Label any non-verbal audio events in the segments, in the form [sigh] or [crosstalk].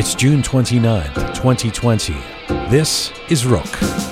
It's June 29th, 2020. This is Rook.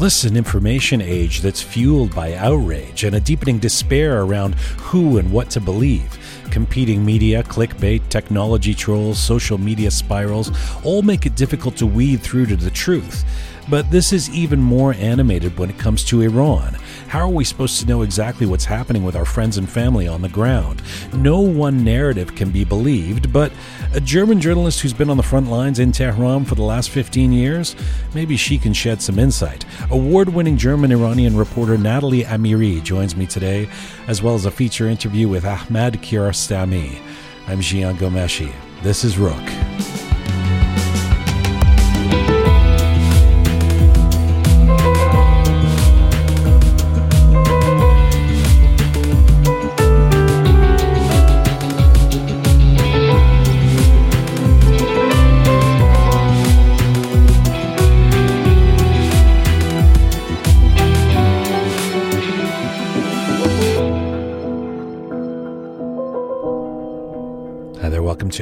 This is an information age that's fueled by outrage and a deepening despair around who and what to believe. Competing media, clickbait, technology trolls, social media spirals all make it difficult to weed through to the truth. But this is even more animated when it comes to Iran. How are we supposed to know exactly what's happening with our friends and family on the ground? No one narrative can be believed, but a German journalist who's been on the front lines in Tehran for the last 15 years, maybe she can shed some insight. Award winning German Iranian reporter Natalie Amiri joins me today, as well as a feature interview with Ahmad Kiarostami. I'm Jian Ghomeshi. This is Rook.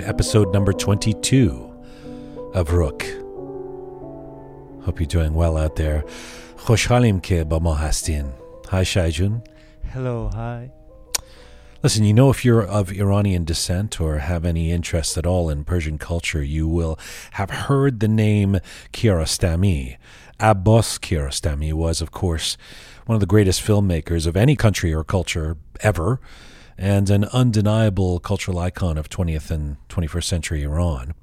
episode number 22 of Rook. Hope you're doing well out there. خوشحالیم که با ما هستین. Hi Shaijun. Hello, hi. Listen, you know, if you're of Iranian descent or have any interest at all in Persian culture, you will have heard the name Kiarostami. Abbas Kiarostami was, of course, one of the greatest filmmakers of any country or culture ever and an undeniable cultural icon of 20th and 21st century Iran.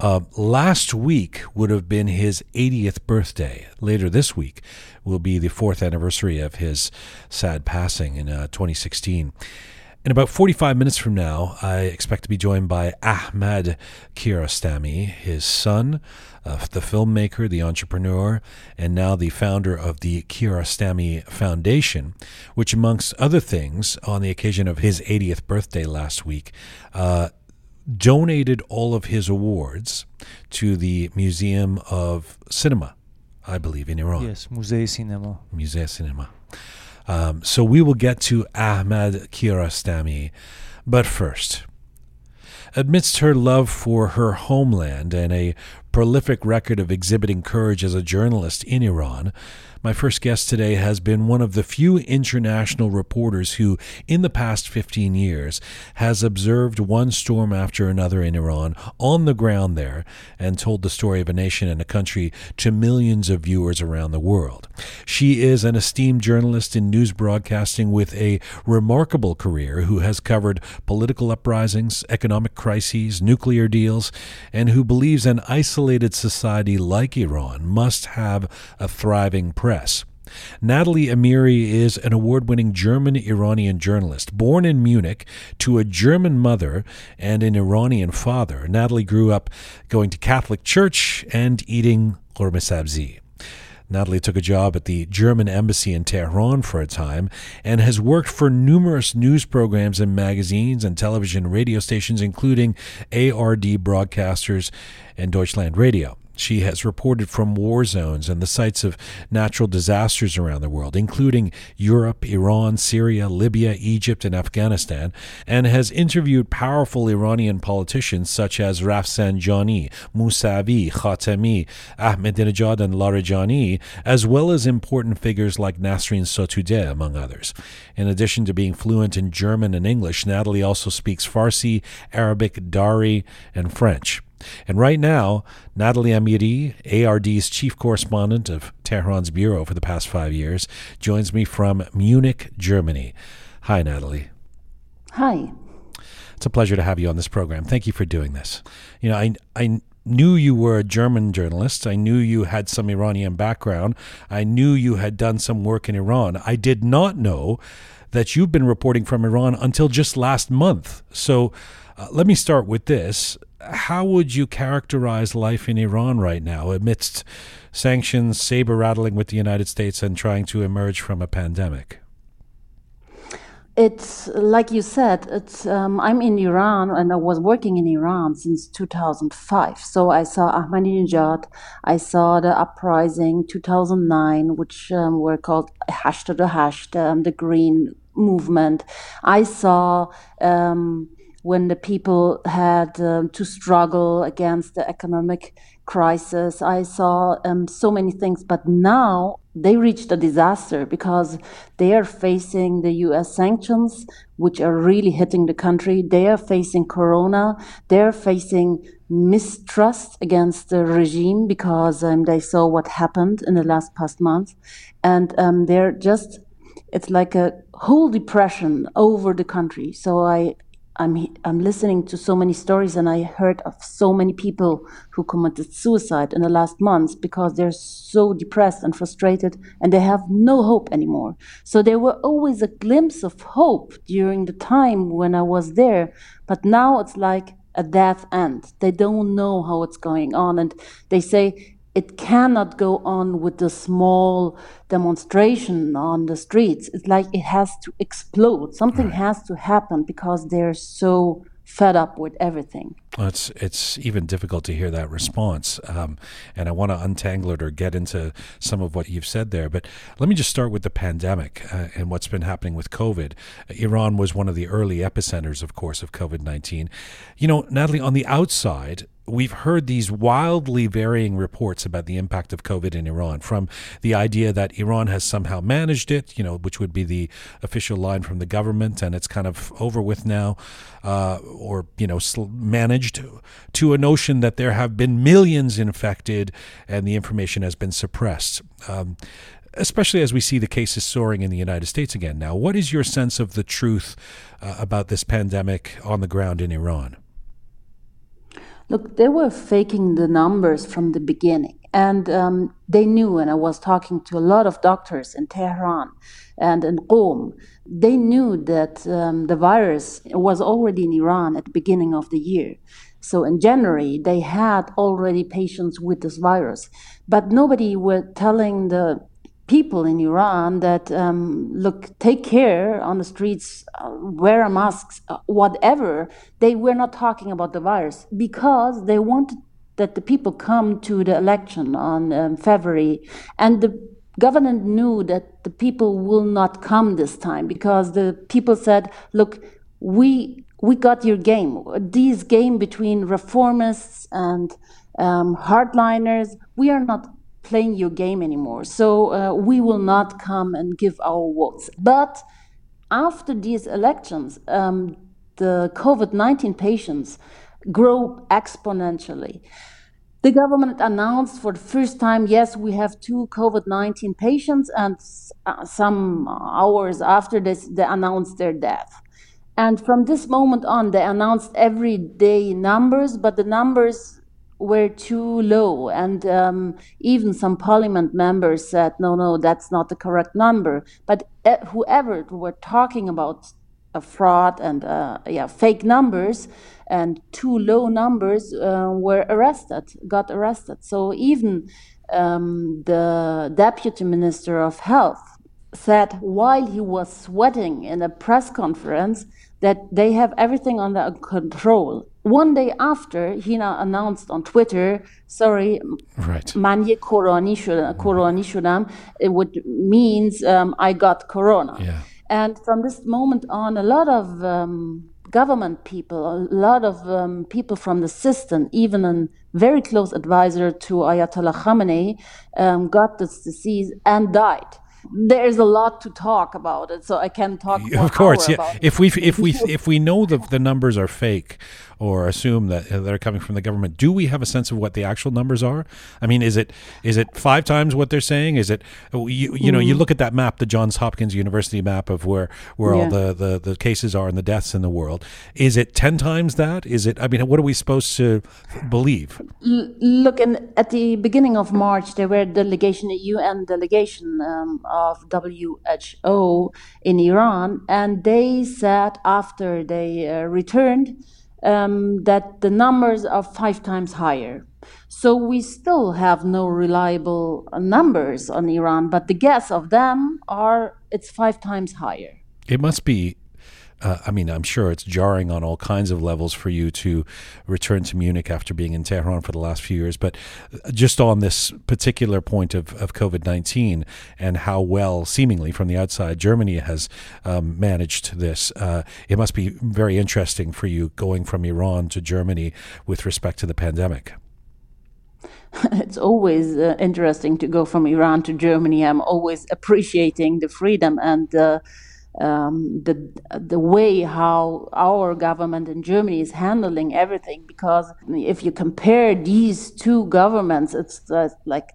Uh, last week would have been his 80th birthday. Later this week will be the fourth anniversary of his sad passing in uh, 2016. In about 45 minutes from now, I expect to be joined by Ahmad Kiarostami, his son, uh, the filmmaker, the entrepreneur, and now the founder of the Kiarostami Foundation, which, amongst other things, on the occasion of his 80th birthday last week, uh, donated all of his awards to the Museum of Cinema, I believe, in Iran. Yes, Musée Cinema. Musée Cinema. Um, so we will get to Ahmad Kiarostami. But first, amidst her love for her homeland and a prolific record of exhibiting courage as a journalist in Iran, my first guest today has been one of the few international reporters who, in the past 15 years, has observed one storm after another in Iran on the ground there and told the story of a nation and a country to millions of viewers around the world. She is an esteemed journalist in news broadcasting with a remarkable career who has covered political uprisings, economic crises, nuclear deals, and who believes an isolated society like Iran must have a thriving press press. Natalie Amiri is an award winning German Iranian journalist. Born in Munich to a German mother and an Iranian father, Natalie grew up going to Catholic church and eating ghormeh sabzi. Natalie took a job at the German embassy in Tehran for a time and has worked for numerous news programs and magazines and television radio stations, including ARD broadcasters and Deutschland Radio. She has reported from war zones and the sites of natural disasters around the world, including Europe, Iran, Syria, Libya, Egypt, and Afghanistan, and has interviewed powerful Iranian politicians such as Rafsanjani, Mousavi, Khatami, Ahmadinejad, and Larijani, as well as important figures like Nasrin Sotoudeh, among others. In addition to being fluent in German and English, Natalie also speaks Farsi, Arabic, Dari, and French. And right now, Natalie Amiri, ARD's chief correspondent of Tehran's bureau for the past five years, joins me from Munich, Germany. Hi, Natalie. Hi. It's a pleasure to have you on this program. Thank you for doing this. You know, I, I knew you were a German journalist. I knew you had some Iranian background. I knew you had done some work in Iran. I did not know that you've been reporting from Iran until just last month. So uh, let me start with this how would you characterize life in Iran right now amidst sanctions, saber rattling with the United States, and trying to emerge from a pandemic? it's like you said. It's um, I'm in Iran and I was working in Iran since 2005. So I saw Ahmadinejad, I saw the uprising 2009, which um, were called Hashtag um, the Green Movement. I saw. Um, when the people had um, to struggle against the economic crisis. I saw um, so many things, but now they reached a disaster because they are facing the US sanctions, which are really hitting the country. They are facing Corona. They're facing mistrust against the regime because um, they saw what happened in the last past month. And um, they're just, it's like a whole depression over the country. So I, I'm I'm listening to so many stories, and I heard of so many people who committed suicide in the last months because they're so depressed and frustrated, and they have no hope anymore. So there were always a glimpse of hope during the time when I was there, but now it's like a death end. They don't know how it's going on, and they say it cannot go on with the small demonstration on the streets. It's like it has to explode. Something right. has to happen because they're so fed up with everything. Well, it's it's even difficult to hear that response, um, and I want to untangle it or get into some of what you've said there. But let me just start with the pandemic uh, and what's been happening with COVID. Iran was one of the early epicenters, of course, of COVID nineteen. You know, Natalie, on the outside, we've heard these wildly varying reports about the impact of COVID in Iran, from the idea that Iran has somehow managed it, you know, which would be the official line from the government, and it's kind of over with now, uh, or you know, managed, to a notion that there have been millions infected and the information has been suppressed. Um, especially as we see the cases soaring in the United States again now. What is your sense of the truth uh, about this pandemic on the ground in Iran? Look, they were faking the numbers from the beginning. And um, they knew, and I was talking to a lot of doctors in Tehran and in Qom, they knew that um, the virus was already in Iran at the beginning of the year. So in January, they had already patients with this virus. But nobody were telling the people in Iran that um, look, take care on the streets, uh, wear masks, uh, whatever. They were not talking about the virus because they wanted that the people come to the election on um, February, and the government knew that the people will not come this time because the people said, look, we we got your game. This game between reformists and um, hardliners, we are not playing your game anymore. So uh, we will not come and give our votes. But after these elections, um, the COVID 19 patients grow exponentially. The government announced for the first time, yes, we have two COVID 19 patients, and uh, some hours after this, they announced their death. And from this moment on, they announced every day numbers, but the numbers were too low. And um, even some parliament members said, no, no, that's not the correct number. But uh, whoever were talking about a fraud and uh, yeah, fake numbers and too low numbers uh, were arrested, got arrested. So even um, the deputy minister of health said while he was sweating in a press conference that they have everything under control one day after, Hina announced on Twitter, sorry, right. manye korani shudam, it would means um, I got corona. Yeah. And from this moment on, a lot of um, government people, a lot of um, people from the system, even a very close advisor to Ayatollah Khamenei, um, got this disease and died there's a lot to talk about it, so I can talk. of course, yeah. If we if we if we know that the numbers are fake, or assume that they're coming from the government. Do we have a sense of what the actual numbers are? I mean, is it is it five times what they're saying? Is it you, you mm. know you mm. look at that map, the Johns Hopkins University map of where where yeah. all the, the the cases are and the deaths in the world. Is it ten times that? Is it? I mean, what are we supposed to believe? L- look, in, at the beginning of March, there were delegation, a UN delegation um, of WHO in Iran, and they said after they uh, returned um, that the numbers are five times higher. So we still have no reliable numbers on Iran, but the guess of them are it's five times higher. It must be uh, I mean, I'm sure it's jarring on all kinds of levels for you to return to Munich after being in Tehran for the last few years. But just on this particular point of, of COVID 19 and how well, seemingly from the outside, Germany has um, managed this, uh, it must be very interesting for you going from Iran to Germany with respect to the pandemic. [laughs] it's always uh, interesting to go from Iran to Germany. I'm always appreciating the freedom and uh, um, the the way how our government in Germany is handling everything. Because if you compare these two governments, it's uh, like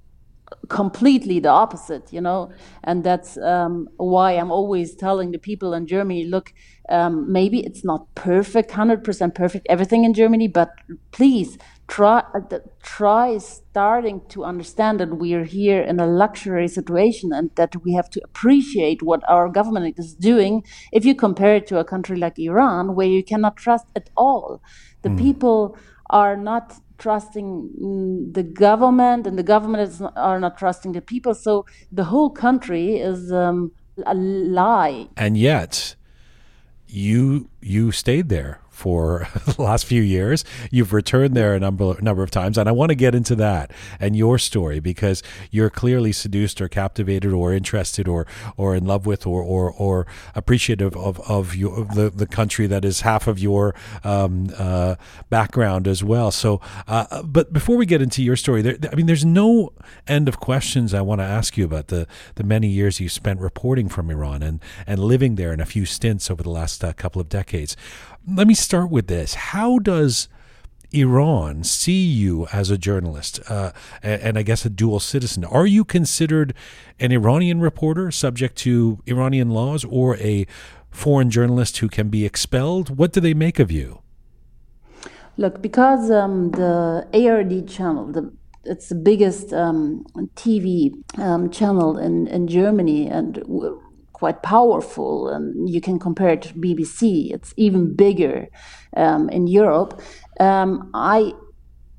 completely the opposite, you know, and that's um, why I'm always telling the people in Germany, look, um, maybe it's not perfect, hundred percent perfect, everything in Germany, but please try uh, try starting to understand that we are here in a luxury situation and that we have to appreciate what our government is doing. If you compare it to a country like Iran where you cannot trust at all the mm. people are not trusting mm, the government and the government is not, are not trusting the people. So the whole country is um, a lie. And yet you you stayed there for [laughs] the last few years. You've returned there a number number of times, and I want to get into that and your story because you're clearly seduced or captivated or interested or or in love with or or, or appreciative of of, your, the the country that is half of your um, uh, background as well. So, uh, but before we get into your story, there, I mean, there's no end of questions I want to ask you about the the many years you spent reporting from Iran and and living there in a few stints over the last uh, couple of decades let me start with this. How does Iran see you as a journalist uh, and, I guess a dual citizen? Are you considered an Iranian reporter subject to Iranian laws or a foreign journalist who can be expelled? What do they make of you? Look, because um, the ARD channel, the it's the biggest um, TV um, channel in, in Germany, and quite powerful, and you can compare it to BBC. It's even bigger um, in Europe. Um, I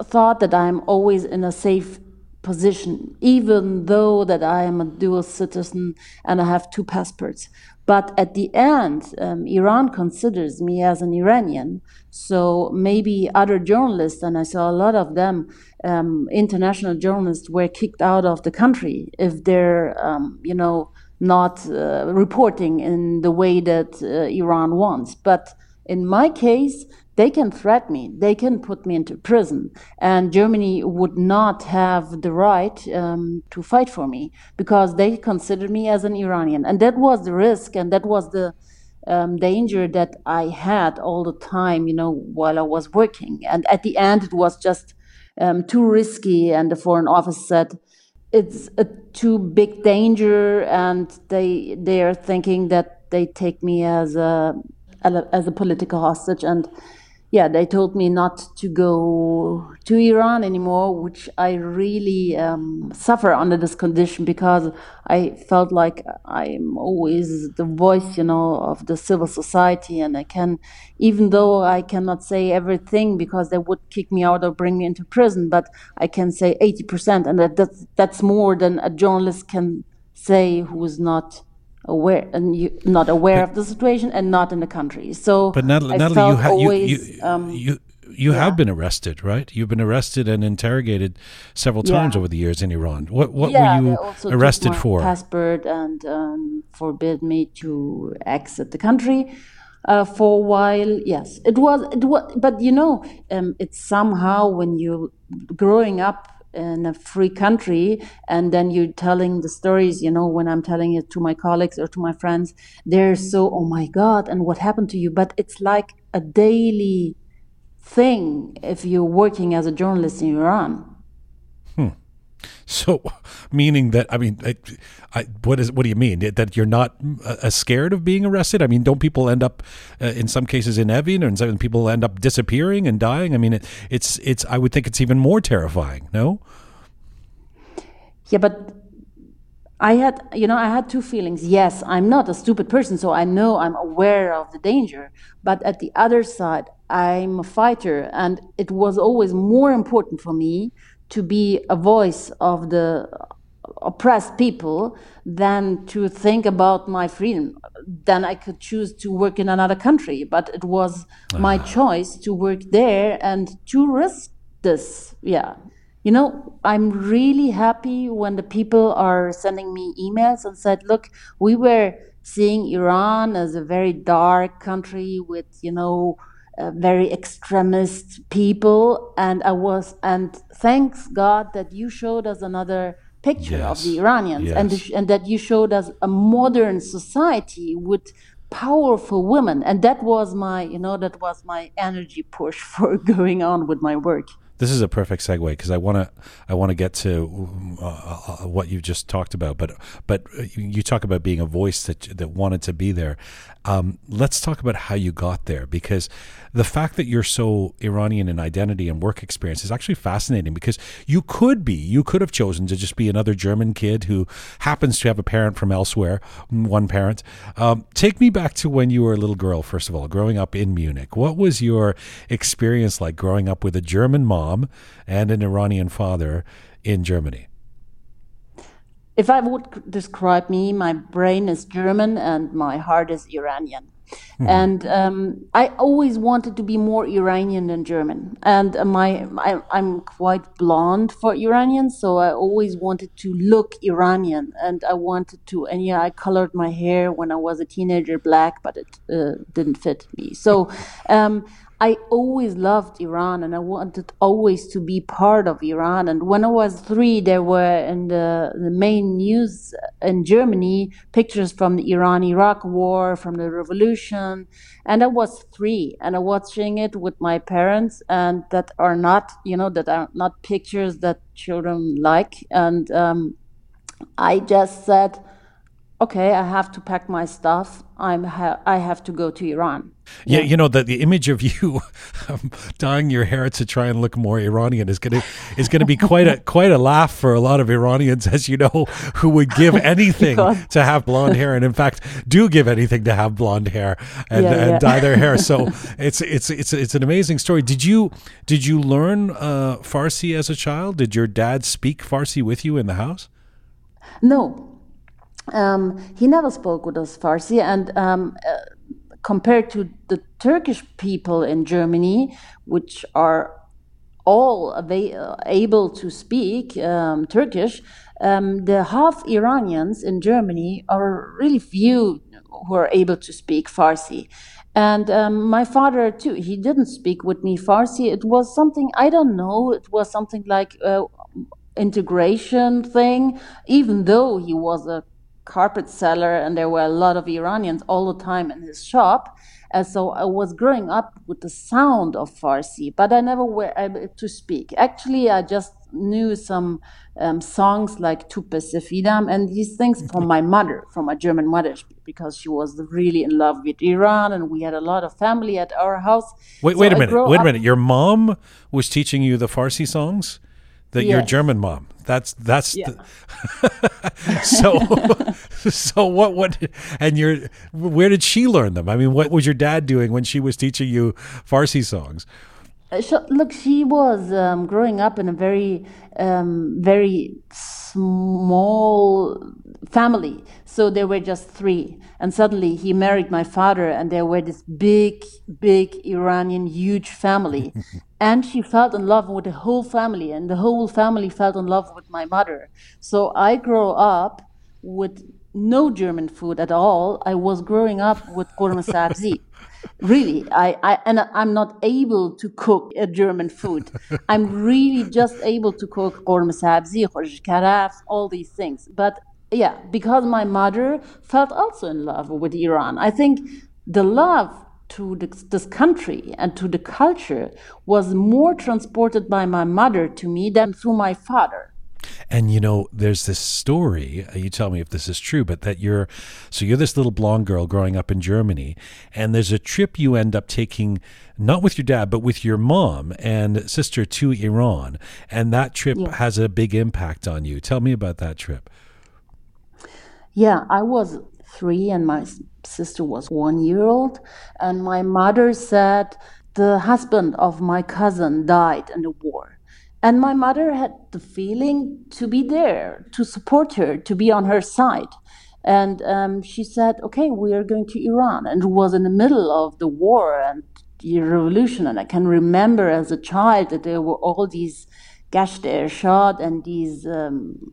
thought that I'm always in a safe position, even though that I am a dual citizen and I have two passports. But at the end, um, Iran considers me as an Iranian. So maybe other journalists, and I saw a lot of them, um, international journalists, were kicked out of the country if they're, um, you know, not uh, reporting in the way that uh, Iran wants. But in my case, they can threaten me, they can put me into prison, and Germany would not have the right um, to fight for me because they consider me as an Iranian. And that was the risk, and that was the um, danger that I had all the time, you know, while I was working. And at the end, it was just um, too risky, and the Foreign Office said, it's a too big danger, and they they are thinking that they take me as a as a political hostage, and yeah, they told me not to go to Iran anymore, which I really um, suffer under this condition because I felt like I'm always the voice, you know, of the civil society, and I can, even though I cannot say everything because they would kick me out or bring me into prison, but I can say 80%, and that, that's, that's more than a journalist can say who is not aware and you, not aware but, of the situation and not in the country. So, but Natalie, Natalie you, ha- always, you, you, um, you, you yeah. have been arrested, right? You've been arrested and interrogated several times yeah. over the years in Iran. What what yeah, were you arrested for? Passport and um, forbid me to exit the country. Uh, for a while, yes, it was. It was, but you know, um, it's somehow when you growing up in a free country and then you're telling the stories you know when i'm telling it to my colleagues or to my friends they're so oh my god and what happened to you? But it's like a daily thing if you're working as a journalist in iran [laughs] so, meaning that I mean, I, I, what is what do you mean that you're not uh, scared of being arrested? I mean, don't people end up uh, in some cases in Evin, or in some people end up disappearing and dying? I mean, it, it's it's. I would think it's even more terrifying. No. Yeah, but I had, you know, I had two feelings. Yes, I'm not a stupid person, so I know I'm aware of the danger. But at the other side, I'm a fighter, and it was always more important for me to be a voice of the oppressed people than to think about my freedom. Then I could choose to work in another country, but it was my ah. choice to work there and to risk this. Yeah. You know, I'm really happy when the people are sending me emails and said, look, we were seeing Iran as a very dark country with, you know, uh, very extremist people and i was and thanks god that you showed us another picture Yes. of the iranians and, Yes. and that you showed us a modern society with powerful women and that was my you know that was my energy push [laughs] for going on with my work This is a perfect segue because I want to I want to get to uh, uh, what you've just talked about, but but you talk about being a voice that that wanted to be there. Um, let's talk about how you got there because the fact that you're so Iranian in identity and work experience is actually fascinating because you could be you could have chosen to just be another German kid who happens to have a parent from elsewhere, one parent. Um, take me back to when you were a little girl. First of all, growing up in Munich, what was your experience like growing up with a German mom? and an Iranian father in Germany? If i would describe me my brain is german and my heart is iranian and um, I always wanted to be more Iranian than German. And uh, my I, I'm quite blonde for Iranian, so I always wanted to look Iranian. And I wanted to, and yeah, I colored my hair when I was a teenager black, but it uh, didn't fit me. So um, I always loved Iran, and I wanted always to be part of Iran. And when I was three, there were in the, the main news in Germany pictures from the Iran-Iraq War, from the revolution, and I was three, and I was watching it with my parents, and that are not, you know, that are not pictures that children like, and um, I just said, okay, I have to pack my stuff. I'm ha- I have to go to Iran. Yeah, you know the the image of you [laughs] um, dyeing your hair to try and look more Iranian is gonna is gonna be quite a [laughs] quite a laugh for a lot of Iranians, as you know, who would give [laughs] anything to have blonde hair, and in fact do give anything to have blonde hair and, Yeah, and yeah. dye their hair. So it's it's it's it's an amazing story. Did you did you learn uh, Farsi as a child? Did your dad speak Farsi with you in the house? No, um, he never spoke with us Farsi, and um, uh, compared to the Turkish people in Germany, which are all uh, able to speak um, Turkish, um, the half Iranians in Germany are really few who are able to speak Farsi. And um, my father too, he didn't speak with me Farsi. It was something I don't know. It was something like uh, integration thing. Even though he was a carpet seller and there were a lot of Iranians all the time in his shop, and so I was growing up with the sound of Farsi, but I never were able to speak. Actually, I just knew some um, songs like Tupe Sefidam and these things from my mother, from my German mother, because she was really in love with Iran and we had a lot of family at our house. Wait, So wait a minute. Wait a minute. Your mom was teaching you the Farsi songs. That your Yes. German mom. That's that's Yeah. the, [laughs] so [laughs] so what what and your where did she learn them? I mean, what was your dad doing when she was teaching you Farsi songs? Uh, so- look, she was um, growing up in a very, um, very small family. So there were just three. And suddenly he married my father, and there were this big, big Iranian, huge family. [laughs] and she fell in love with the whole family, and the whole family fell in love with my mother. So I grew up with no German food at all. I was growing up with ghormeh [laughs] sabzi. Really, I, I and I'm not able to cook a German food. [laughs] I'm really just able to cook khorj all these things. But yeah, because my mother felt also in love with Iran. I think the love to this country and to the culture was more transported by my mother to me than through my father. And you know, there's this story. uh, You tell me if this is true, but that you're so you're this little blonde girl growing up in Germany, and there's a trip you end up taking, not with your dad, but with your mom and sister to Iran, and that trip Yeah. has a big impact on you. Tell me about that trip. Yeah, I was three and my sister was one year old. And my mother said the husband of my cousin died in the war. And my mother had the feeling to be there, to support her, to be on her side. And um, she said, okay, we are going to Iran. And it was in the middle of the war and the revolution. And I can remember as a child that there were all these Gasht-e Ershad and these um,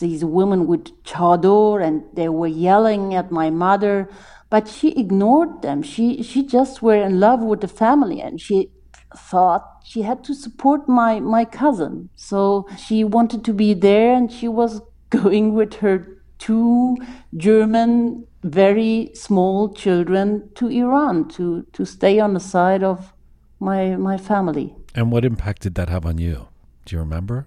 these women with chador and they were yelling at my mother but she ignored them she she just were in love with the family and she thought she had to support my my cousin. So she wanted to be there and she was [laughs] going with her two german very small children to iran to to stay on the side of my my family. And what impact did that have on you? Do you remember?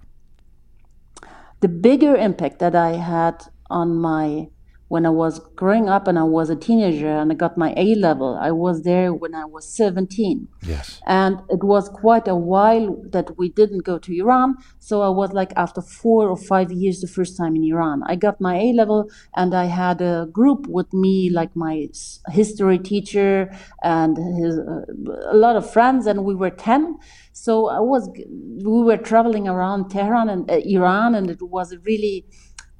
The bigger impact that I had on my when I was growing up and I was a teenager and I got my A level, I was there when I was 17. Yes. And it was quite a while that we didn't go to Iran. So I was like after four or five years the first time in Iran. I got my A level and I had a group with me, like my history teacher and his, uh, a lot of friends, and we were 10. So I was, we were traveling around Tehran and uh, Iran, and it was really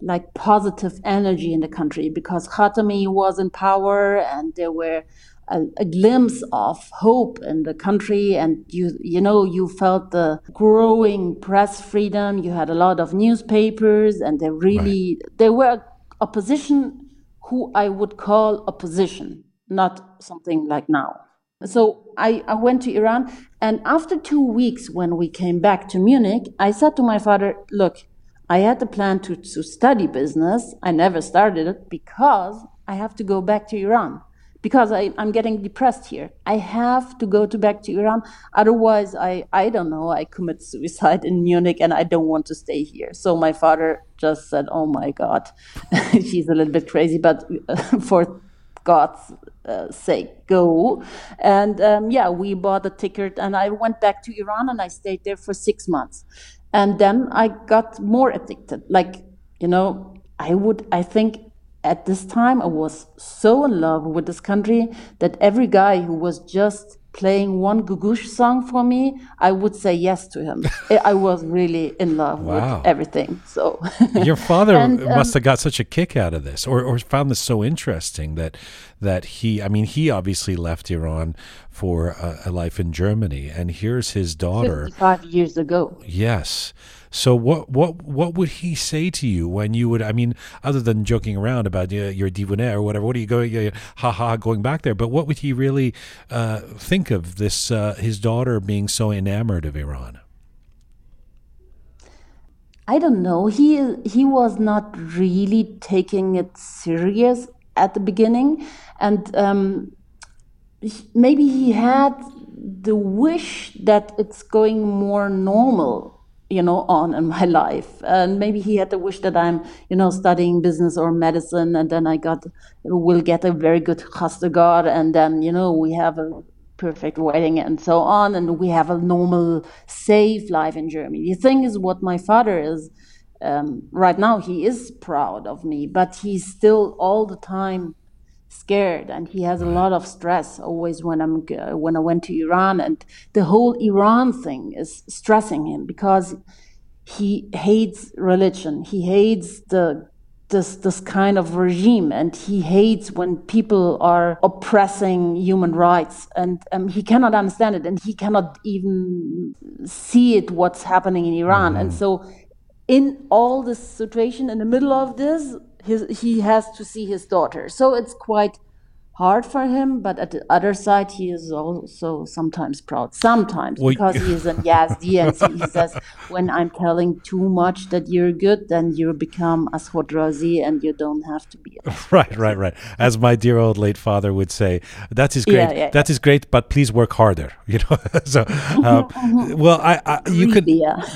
like positive energy in the country because Khatami was in power, and there were a, a, glimpse of hope in the country, and you you know you felt the growing press freedom. You had a lot of newspapers, and they really right. they were opposition who I would call opposition, not something like now. So I, I went to Iran, and after two weeks, when we came back to Munich, I said to my father, Look, I had the plan to, to study business. I never started it because I have to go back to Iran. Because I, I'm getting depressed here. I have to go to back to Iran. Otherwise, I, I don't know, I commit suicide in Munich and I don't want to stay here. So my father just said, Oh my God, [laughs] she's a little bit crazy, but for God's uh, sake, go. And um, yeah, we bought a ticket and I went back to Iran and I stayed there for six months. And then I got more addicted. Like, you know, I would, I think at this time I was so in love with this country that every guy who was just playing one Googoosh song for me, I would say yes to him. [laughs] I was really in love wow. with everything. So [laughs] your father and, um, must have got such a kick out of this, or, or found this so interesting that that he. I mean, he obviously left Iran for a, a life in Germany, and here's his daughter. Five years ago. Yes. So what what what would he say to you when you would? I mean, other than joking around about uh, your divoné or whatever, what are you going? Uh, ha ha, going back there. But what would he really uh, think of this? Uh, his daughter being so enamored of Iran. I don't know. He he was not really taking it serious at the beginning, and um, maybe he had the wish that it's going more normal you know on in my [laughs] life. And maybe he had the wish that i'm you know studying business or medicine and then i got will get a very good chastagar and then you know we have a perfect wedding and so on and we have a normal safe life in germany. The thing is what my father is um, right now he is proud of me but he's still all the time scared and he has a lot of stress always when I'm when I went to Iran and the whole Iran thing is stressing him because he hates religion he hates the this this kind of regime and he hates when people are oppressing human rights and um, he cannot understand it and he cannot even see it what's happening in Iran mm-hmm. and so in all this situation in the middle of this his, he has to see his daughter. So it's quite hard for him, but at the other side, he is also sometimes proud. Sometimes well, because he is a Yazdi [laughs] and he says, when I'm telling too much that you're good, then you become a Razi and you don't have to be. [laughs] right, right, right. As my dear old late father would say, that is great. Yeah, yeah, that yeah. is great, but please work harder. [laughs] You know. so, uh, well, I, I you can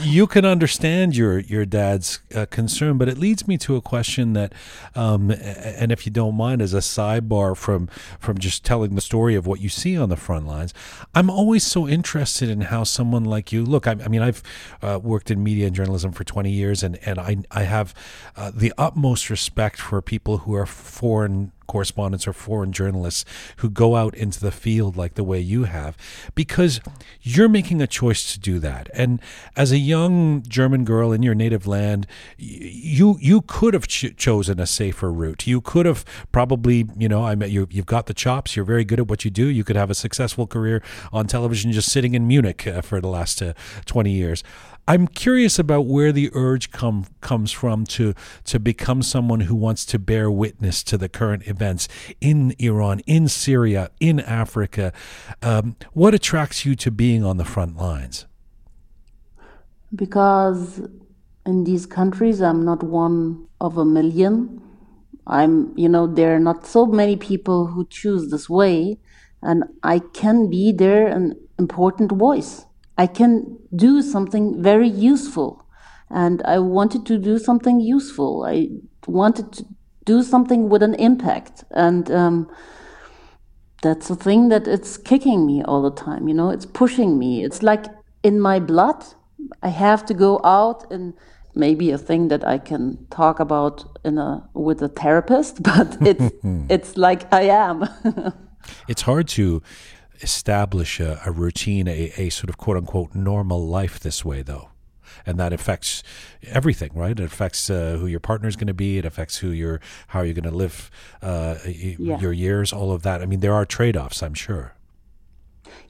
you can understand your your dad's uh, concern, but it leads me to a question that, um, and if you don't mind, as a sidebar from from just telling the story of what you see on the front lines. I'm always so interested in how someone like you look. I, I mean, I've uh, worked in media and journalism for 20 years, and and I I have uh, the utmost respect for people who are foreign correspondents or foreign journalists who go out into the field like the way you have, because you're making a choice to do that. And as a young German girl in your native land, you you could have ch- chosen a safer route. You could have probably, you know, I met you. You've got the chops. You're very good at what you do. You could have a successful career on television, just sitting in Munich uh, for the last uh, 20 years. I'm curious about where the urge come comes from to to become someone who wants to bear witness to the current events in Iran, in Syria, in Africa. Um, what attracts you to being on the front lines? Because in these countries, I'm not one of a million. I'm, you know, there are not so many people who choose this way, and I can be there an important voice. I can do something very useful. And I wanted to do something useful. I wanted to do something with an impact. And um, that's a thing that it's kicking me all the time. You know, it's pushing me. It's like in my blood. I have to go out and maybe a thing that I can talk about in a with a therapist, [laughs] but it's [laughs] it's like I am. [laughs] it's hard to establish a, a routine, a, a sort of quote unquote normal life this way, though and that affects everything, right? It affects uh, who your partner is going to be. It affects who you're, how you're going to live uh, yeah. your years. All of that. I mean, there are trade-offs, I'm sure.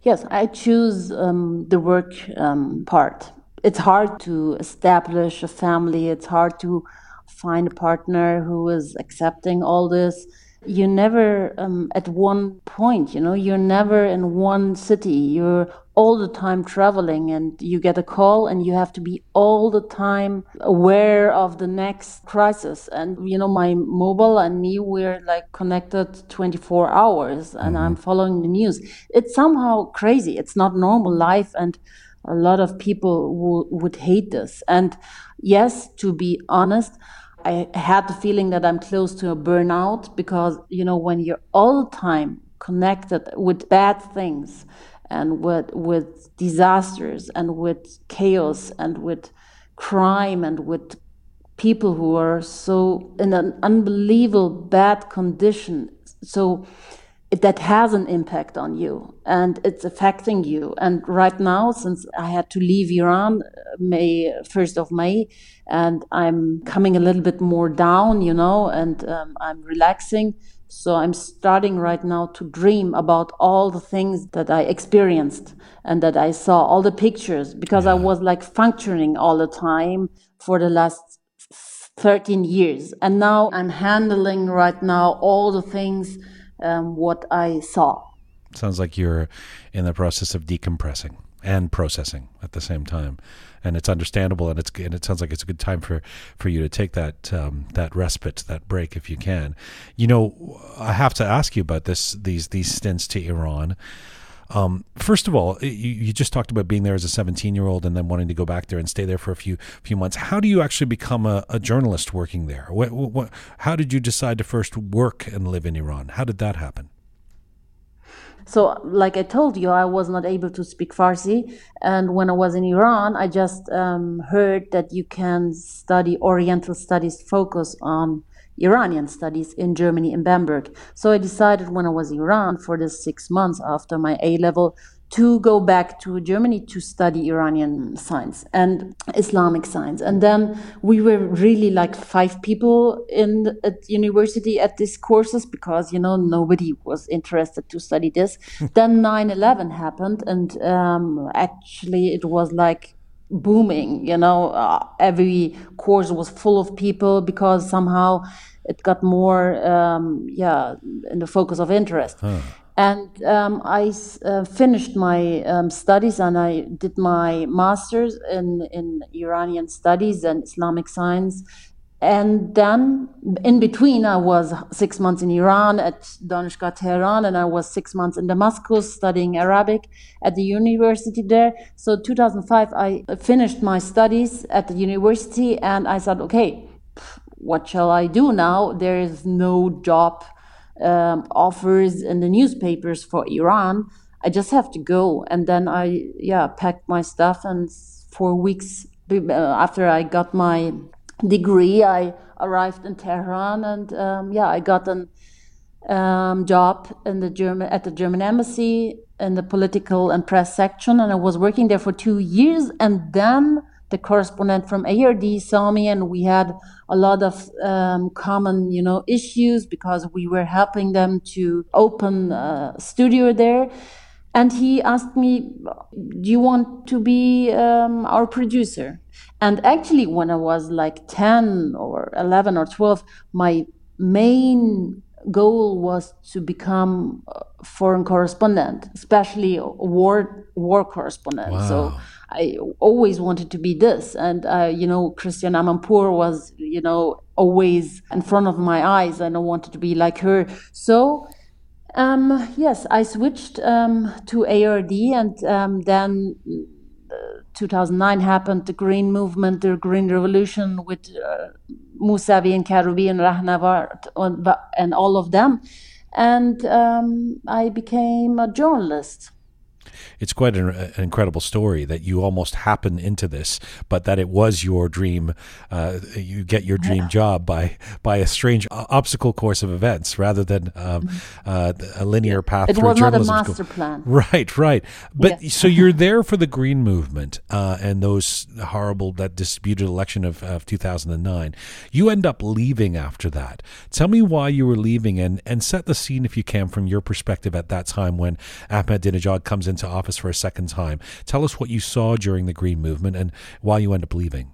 Yes, I choose um, the work um, part. It's hard to establish a family. It's hard to find a partner who is accepting all this you're never um, at one point you know you're never in one city. You're all the time traveling and you get a call and you have to be all the time aware of the next crisis. And you know my mobile and me we're like connected 24 hours and mm-hmm. i'm following the news. It's somehow crazy. It's not normal life and a lot of people w- would hate this. And yes to be honest I had the feeling that I'm close to a burnout because, you know, when you're all the time connected with bad things and with, with disasters and with chaos and with crime and with people who are so in an unbelievable bad condition. So that has an impact on you and it's affecting you. And right now, since I had to leave Iran uh, May 1st of May, and I'm coming a little bit more down, you know, and um, I'm relaxing. So I'm starting right now to dream about all the things that I experienced and that I saw, all the pictures, because yeah. I was like functioning all the time for the last 13 years. And now I'm handling right now all the things um, what I saw. Sounds like you're in the process of decompressing and processing at the same time, and it's understandable, and it's and it sounds like it's a good time for for you to take that um, that respite, that break, if you can. You know, I have to ask you about this these these stints to Iran. Um, first of all, you, you, just talked about being there as a 17 year old and then wanting to go back there and stay there for a few few months. How do you actually become a, a journalist working there? What, what, how did you decide to first work and live in Iran? How did that happen? So, like I told you, I was not able to speak Farsi. And when I was in Iran, I just um, heard that you can study Oriental studies, focus on Iranian studies in Germany in Bamberg. So I decided when I was in Iran for the six months after my A level to go back to Germany to study Iranian science and Islamic science. And then we were really like five people in at university at these courses because, you know, nobody was interested to study this. [laughs] then 9-11 happened and um, actually it was like booming, you know, uh, every course was full of people because somehow it got more, um, yeah, in the focus of interest. Huh. And um, I uh, finished my um, studies and I did my master's in, in Iranian studies and Islamic science. And then in between, I was six months in Iran at Danishgah Tehran, and I was six months in Damascus studying Arabic at the university there. So 2005, I finished my studies at the university, and I said, okay, what shall I do now? There is no job um, offers in the newspapers for Iran. I just have to go. And then I, yeah, packed my stuff. And four weeks uh, after I got my degree, I arrived in Tehran. And um, yeah, I got a um, job in the German at the German embassy in the political and press section, and I was working there for two years. And then the correspondent from ARD saw me, and we had a lot of um, common, you know, issues because we were helping them to open a studio there. And he asked me, "Do you want to be um, our producer?" And actually, when I was like ten or eleven or twelve, my main goal was to become a foreign correspondent, especially a war war correspondent. Wow. So I always wanted to be this, and uh, you know, Christiane Amanpour was you know always in front of my eyes, and I wanted to be like her. So. Um, yes, I switched um, to ARD, and um, then uh, 2009 happened. The Green Movement, the Green Revolution, with uh, Mousavi and Karoubi and Rahnavard and all of them. And um, I became a journalist. It's quite an, an, incredible story that you almost happen into this, but that it was your dream. Uh, you get your dream job by by a strange obstacle course of events rather than um, uh, a linear path. It through was not a journalism master school. plan. [laughs] Right, right. But so you're [laughs] there for the Green Movement uh, and those horrible that disputed election of, of 2009. You end up leaving after that. Tell me why you were leaving and and set the scene if you can from your perspective at that time when Ahmed Ahmadinejad comes into office for a second time. Tell us what you saw during the Green Movement and why you end up leaving.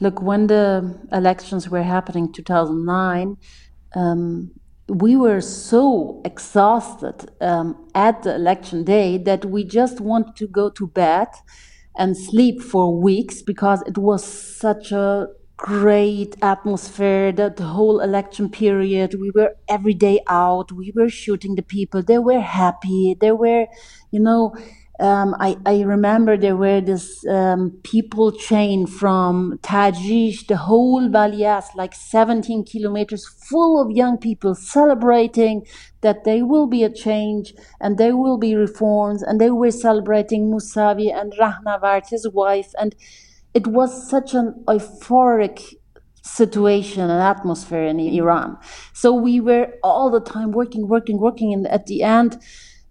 Look, when the elections were happening 2009, um, we were so exhausted um, at the election day that we just wanted to go to bed and sleep for weeks because it was such a great atmosphere that the whole election period we were every day out we were shooting the people they were happy they were you know um, I, I remember there were this um, people chain from Tajrish, the whole Valiasr, like 17 kilometers, full of young people celebrating that there will be a change and there will be reforms. And they were celebrating Musavi and Rahnavard, his wife. And it was such an euphoric situation and atmosphere in Iran. So we were all the time working, working, working. And at the end,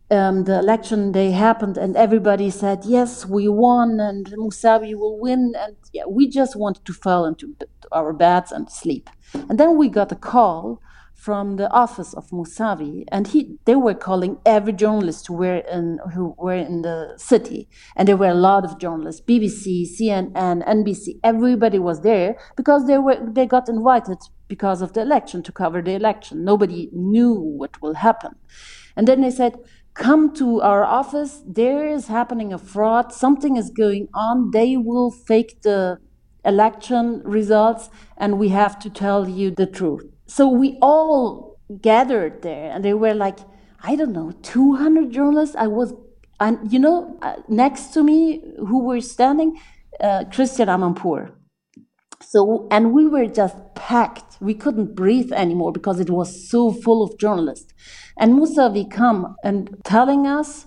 um, the election day happened and everybody said, yes, we won and Musavi will win. And yeah, we just wanted to fall into our beds and sleep. And then we got a call from the office of Musavi, and he they were calling every journalist who were in who were in the city, and there were a lot of journalists, BBC, CNN, NBC, everybody was there because they were they got invited because of the election to cover the election. Nobody knew what will happen, and then they said, "Come to our office. There is happening a fraud. Something is going on. They will fake the." election results and we have to tell you the truth so we all gathered there and they were like i don't know 200 journalists. I was and you know uh, next to me who were standing uh, Christiane Amanpour. So and we were just packed. We couldn't breathe anymore because it was so full of journalists. And musavi come and telling us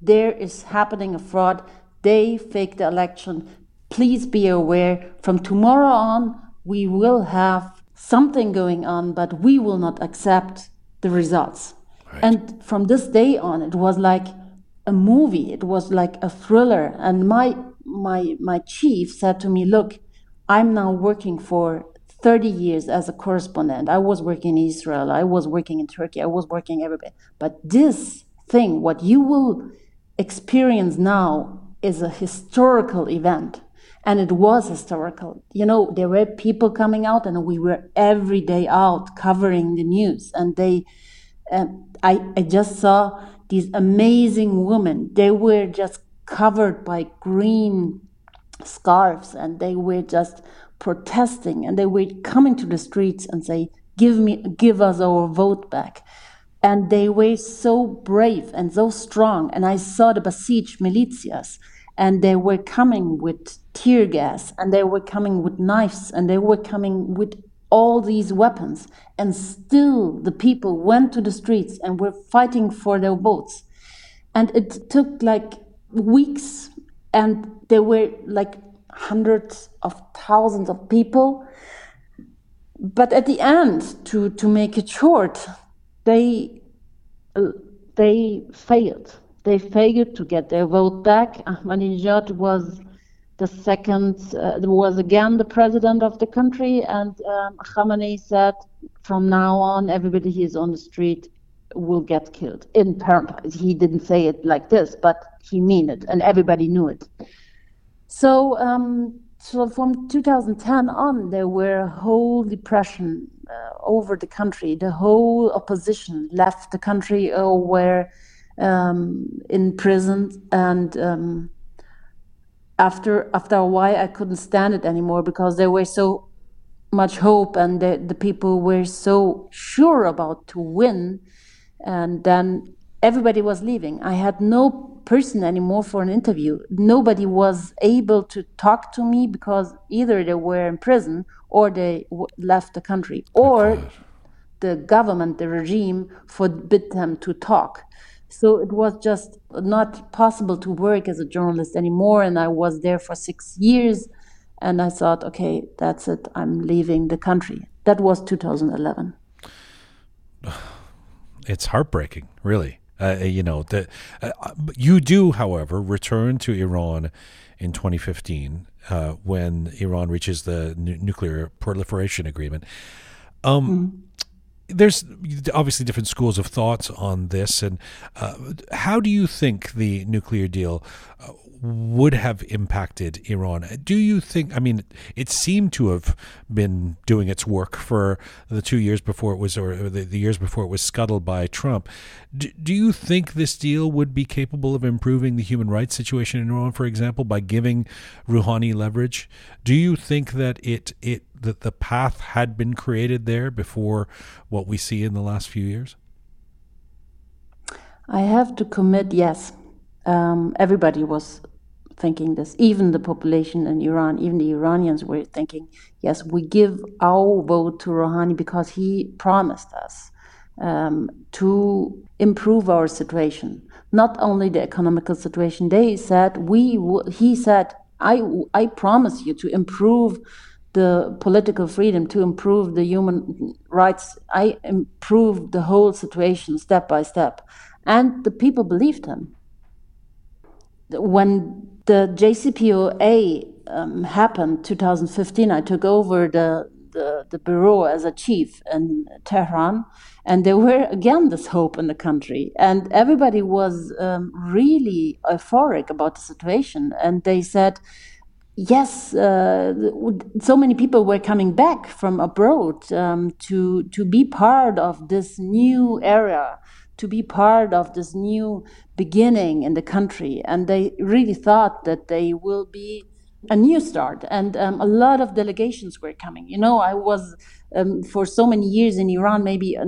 there is happening a fraud. They faked the election. Please be aware from tomorrow on we will have something going on, but we will not accept the results. Right. And from this day on, it was like a movie. It was like a thriller. And my my my chief said to me, "Look, I'm now working for 30 years as a correspondent. I was working in Israel. I was working in Turkey. I was working everywhere. But this thing, what you will experience now, is a historical event." And it was historical. You know, there were people coming out, and we were every day out covering the news. And they, um, I, I just saw these amazing women. They were just covered by green scarves, and they were just protesting, and they were coming to the streets and say, "Give me, give us our vote back." And they were so brave and so strong. And I saw the Basij militias and they were coming with tear gas and they were coming with knives and they were coming with all these weapons and still the people went to the streets and were fighting for their votes and it took like weeks and there were like hundreds of thousands of people but at the end, to, to make it short, they, uh, they failed. They failed to get their vote back. Ahmadinejad was the second, uh, was again the president of the country, and um, Khamenei said, from now on, everybody who is on the street will get killed. In parentheses, he didn't say it like this, but he mean it, and everybody knew it. So um, so from 2010 on, there were a whole depression uh, over the country. The whole opposition left the country or were um, in prison. And um, after after a while, I couldn't stand it anymore because there was so much hope, and the, the people were so sure about to win. And then everybody was leaving. I had no person anymore for an interview. Nobody was able to talk to me because either they were in prison or they w- left the country, or the government, the regime, forbid them to talk. So it was just not possible to work as a journalist anymore. And I was there for six years. And I thought, okay, that's it. I'm leaving the country. That was 2011. [sighs] It's heartbreaking, really. Uh, uh, you know, the, uh, you do, however, return to Iran in 2015 uh, when Iran reaches the nuclear proliferation agreement. Um, mm-hmm. There's obviously different schools of thoughts on this, and uh, how do you think the nuclear deal uh, would have impacted Iran. Do you think? I mean, it seemed to have been doing its work for the two years before it was, or the, the years before it was scuttled by Trump. Do, do you think this deal would be capable of improving the human rights situation in Iran, for example, by giving Rouhani leverage? Do you think that it it that the path had been created there before what we see in the last few years? I have to commit yes. Um, everybody was thinking this. Even the population in Iran, even the Iranians were thinking, yes, we give our vote to Rouhani because he promised us um, to improve our situation. Not only the economical situation, they said, we, he said, I, I promise you to improve the political freedom, to improve the human rights. I improved the whole situation step by step. And the people believed him. When the JCPOA um, happened 2015. I took over the, the, the bureau as a chief in Tehran, and there were again this hope in the country, and everybody was um, really euphoric about the situation, and they said. Yes, uh, so many people were coming back from abroad um, to to be part of this new era to be part of this new beginning in the country. And they really thought that they will be a new start. And um, a lot of delegations were coming. You know, I was um, for so many years in Iran, maybe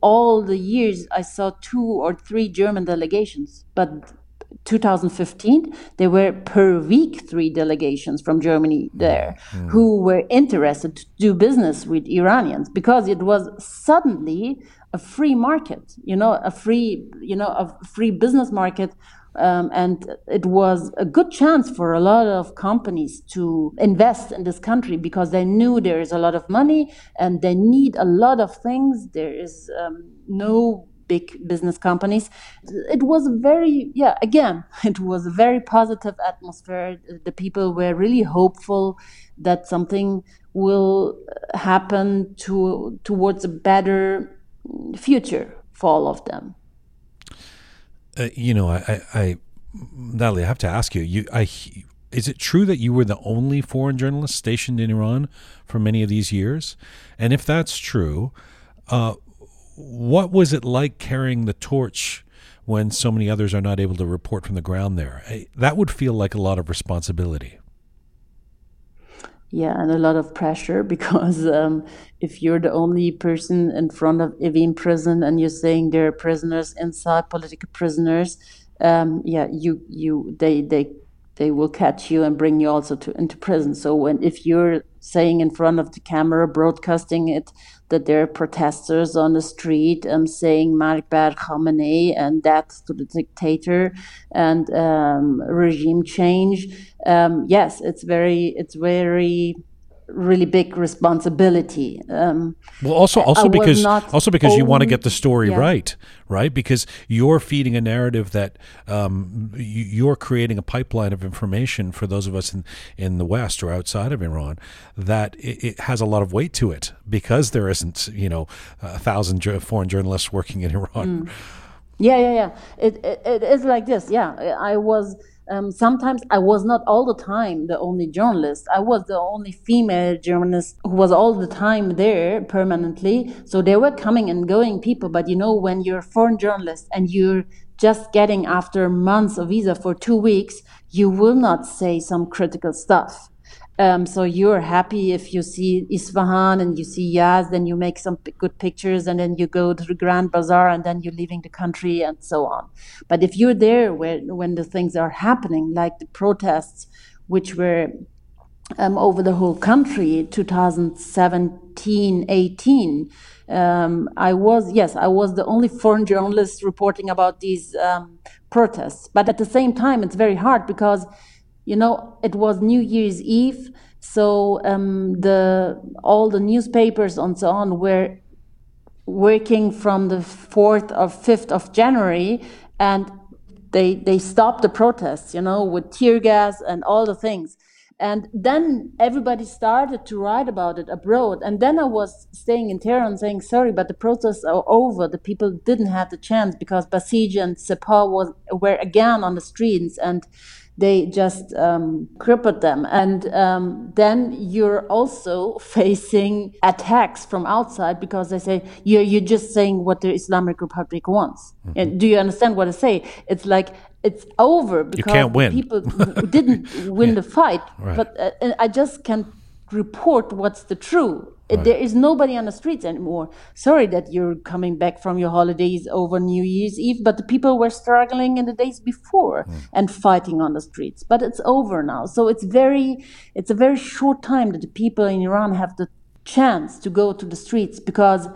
all the years I saw two or three German delegations. But 2015, there were per week three delegations from Germany there mm. who were interested to do business with Iranians because it was suddenly a free market, you know, a free, you know, a free business market. Um, and it was a good chance for a lot of companies to invest in this country because they knew there is a lot of money and they need a lot of things. There is um, no big business companies. It was very, yeah, again, [laughs] it was a very positive atmosphere. The people were really hopeful that something will happen to towards a better future for all of them. Uh, you know, I, I, I, Natalie, I have to ask you. You, I, is it true that you were the only foreign journalist stationed in Iran for many of these years? And if that's true, uh, what was it like carrying the torch when so many others are not able to report from the ground there? That would feel like a lot of responsibility. Yeah, and a lot of pressure [laughs] because um, if you're the only person in front of Evin prison and you're saying there are prisoners inside, political prisoners, um, yeah, you you they they they will catch you and bring you also to into prison. So when if you're saying in front of the camera, broadcasting it, that there are protesters on the street um, saying Marg Bar Khamenei and death to the dictator and um, regime change. Um, yes, it's very, it's very really big responsibility. Um, well, also also because also because you want to get the story yeah. right, right? Because you're feeding a narrative that um, you're creating a pipeline of information for those of us in in the West or outside of Iran that it, it has a lot of weight to it because there isn't you know a thousand foreign journalists working in Iran. Mm. Yeah, yeah, yeah. It, it it is like this. Yeah, I was um, sometimes I was not all the time the only journalist. I was the only female journalist who was all the time there permanently. So there were coming and going people. But you know, when you're a foreign journalist and you're just getting after months of visa for two weeks, you will not say some critical stuff. Um, so you're happy if you see Isfahan and you see Yazd, then you make some good pictures and then you go to the Grand Bazaar and then you're leaving the country and so on. But if you're there when, when the things are happening, like the protests, which were um, over the whole country, 2017, 18, um, I was, yes, I was the only foreign journalist reporting about these um, protests. But at the same time, it's very hard because you know it was new year's eve so um, the all the newspapers and so on were working from the 4th or 5th of january and they they stopped the protests you know with tear gas and all the things. And then everybody started to write about it abroad. And then i was staying in tehran saying sorry but the protests are over. The people didn't have the chance because basij and sepah was were again on the streets and they just um, crippled them. And um, then you're also [laughs] facing attacks from outside because they say you're, you're just saying what the Islamic Republic wants. Mm-hmm. Do you understand what I say? It's like it's over because people didn't [laughs] win yeah. the fight. Right. But uh, I just can't report what's the true. Right. There is nobody on the streets anymore. Sorry that you're coming back from your holidays over New Year's Eve, but the people were struggling in the days before mm. and fighting on the streets. But it's over now. So it's very, it's a very short time that the people in Iran have the chance to go to the streets because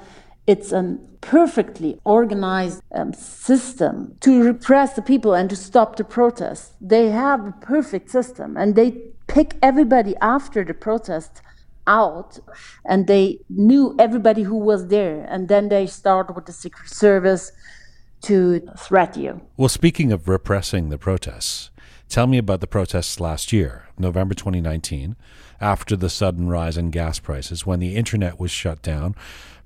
it's a perfectly organized um, system to repress the people and to stop the protests. They have a perfect system and they pick everybody after the protest out and they knew everybody who was there and then they start with the secret service to threat you. Well speaking of repressing the protests tell me about the protests last year november 2019 after the sudden rise in gas prices when the internet was shut down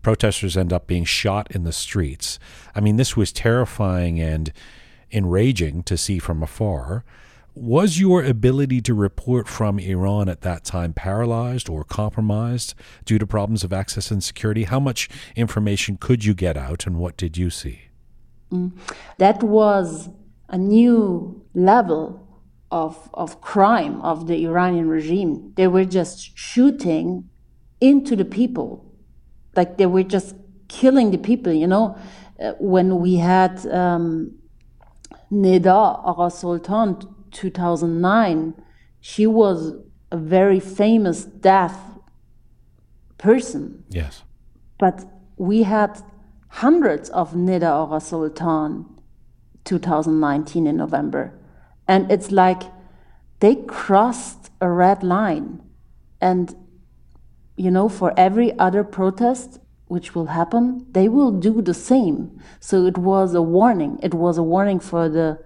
protesters end up being shot in the streets. I mean this was terrifying and enraging to see from afar was your ability to report from Iran at that time paralyzed or compromised due to problems of access and security? How much information could you get out and what did you see? Mm. That was a new level of, of crime of the Iranian regime. They were just shooting into the people, like they were just killing the people, you know. Uh, when we had um, Neda Agha-Soltan 2009, she was a very famous deaf person. Yes. But we had hundreds of Neda Agha-Soltan 2019 in November. And it's like they crossed a red line. And, you know, for every other protest which will happen, they will do the same. So it was a warning. It was a warning for the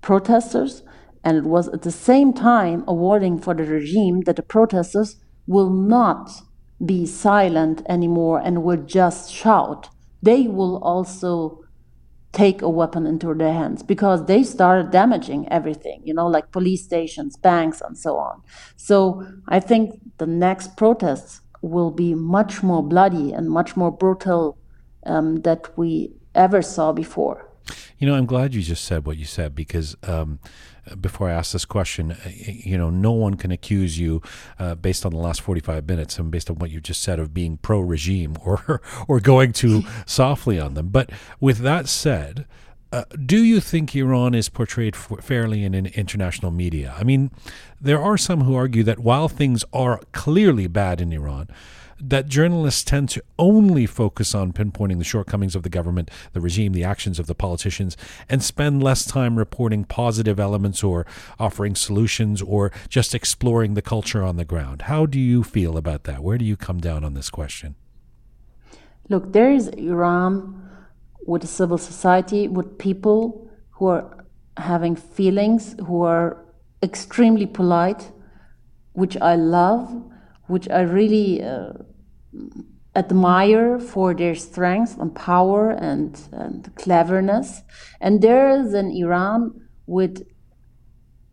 protesters, and it was at the same time a warning for the regime that the protesters will not be silent anymore and will just shout. They will also take a weapon into their hands because they started damaging everything, you know, like police stations, banks, and so on. So I think the next protests will be much more bloody and much more brutal um, we ever saw before. You know, I'm glad you just said what you said because um, before I ask this question, uh, you know, no one can accuse you, uh, based on the last 45 minutes and based on what you just said, of being pro regime or, [laughs] or going too softly on them. But with that said, uh, do you think Iran is portrayed fairly in, in international media? I mean, there are some who argue that while things are clearly bad in Iran, that journalists tend to only focus on pinpointing the shortcomings of the government, the regime, the actions of the politicians, and spend less time reporting positive elements or offering solutions or just exploring the culture on the ground. How do you feel about that? Where do you come down on this question? Look, there is Iran with a civil society, with people who are having feelings, who are extremely polite, which I love, which I really uh, admire for their strength and power and, and cleverness. And there is an Iran with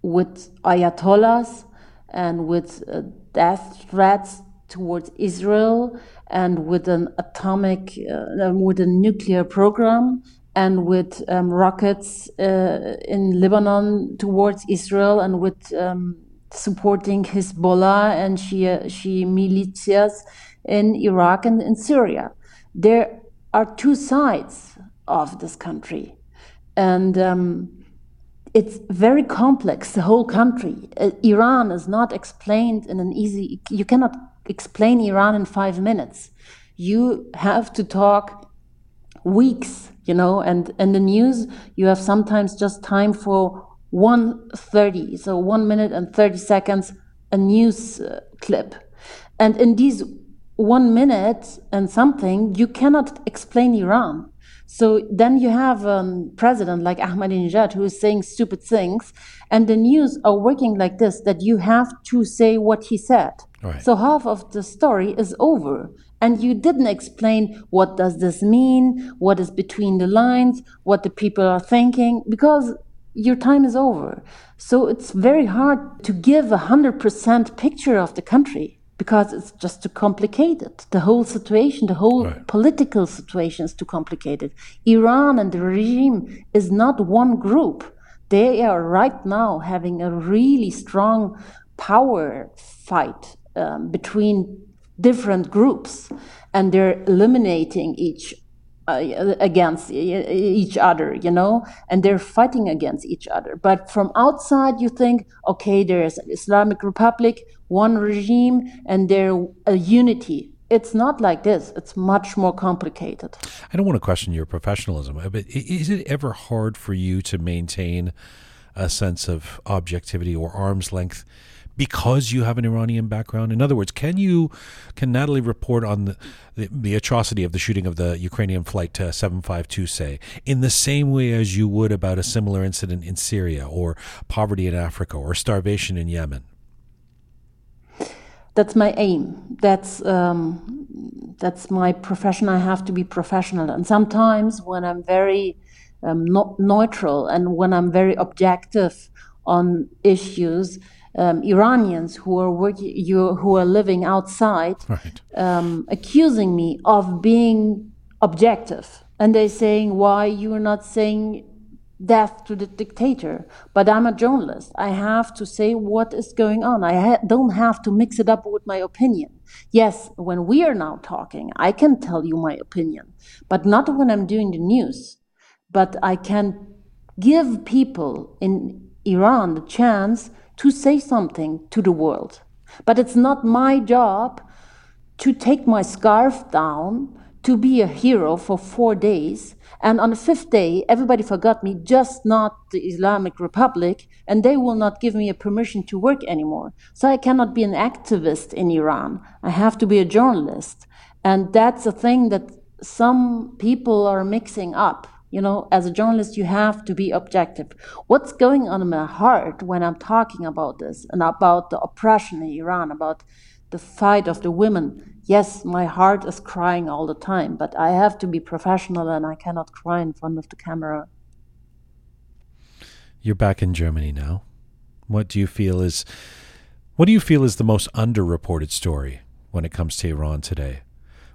with ayatollahs and with uh, death threats towards Israel and with an atomic, uh, with a nuclear program and with um, rockets uh, in Lebanon towards Israel and with um, supporting Hezbollah and Shia, Shia militias in Iraq and in Syria. There are two sides of this country. And um, it's very complex, the whole country. Uh, Iran is not explained in an easy, you cannot explain Iran in five minutes. You have to talk weeks, you know, and in the news, you have sometimes just time for 130, so one minute and 30 seconds, a news uh, clip. And in these one minute and something, you cannot explain Iran. So then you have a um, president like Ahmadinejad who is saying stupid things, and the news are working like this that you have to say what he said. Right. So half of the story is over, and you didn't explain what does this mean, what is between the lines, what the people are thinking, because your time is over. So it's very hard to give a hundred percent picture of the country because it's just too complicated. The whole situation, the whole right. political situation is too complicated. Iran and the regime is not one group. They are right now having a really strong power fight um, between different groups, and they're eliminating each uh, against each other, you know, and they're fighting against each other. But from outside, you think, okay, there's an Islamic Republic, one regime, and they're a unity. It's not like this. It's much more complicated. I don't want to question your professionalism, but is it ever hard for you to maintain a sense of objectivity or arm's length? because you have an Iranian background? In other words, can you can Natalie report on the, the, the atrocity of the shooting of the Ukrainian flight uh, 752 say in the same way as you would about a similar incident in Syria or poverty in Africa or starvation in Yemen? That's my aim. That's um, that's my profession. I have to be professional, and sometimes when I'm very um, not neutral and when I'm very objective on issues, um, Iranians who are working, you, who are living outside, right. um, accusing me of being objective, and they're saying, "Why you are not saying death to the dictator?" But I'm a journalist. I have to say what is going on. I ha- don't have to mix it up with my opinion. Yes, when we are now talking, I can tell you my opinion, but not when I'm doing the news. But I can give people in Iran the chance to say something to the world. But it's not my job to take my scarf down, to be a hero for four days, and on the fifth day, everybody forgot me, just not the Islamic Republic, and they will not give me a permission to work anymore. So I cannot be an activist in Iran. I have to be a journalist. And that's a thing that some people are mixing up. You know, as a journalist, you have to be objective. What's going on in my heart when I'm talking about this and about the oppression in Iran, about the fight of the women? Yes, my heart is crying all the time, but I have to be professional and I cannot cry in front of the camera. You're back in Germany now. What do you feel is what do you feel is the most underreported story when it comes to Iran today?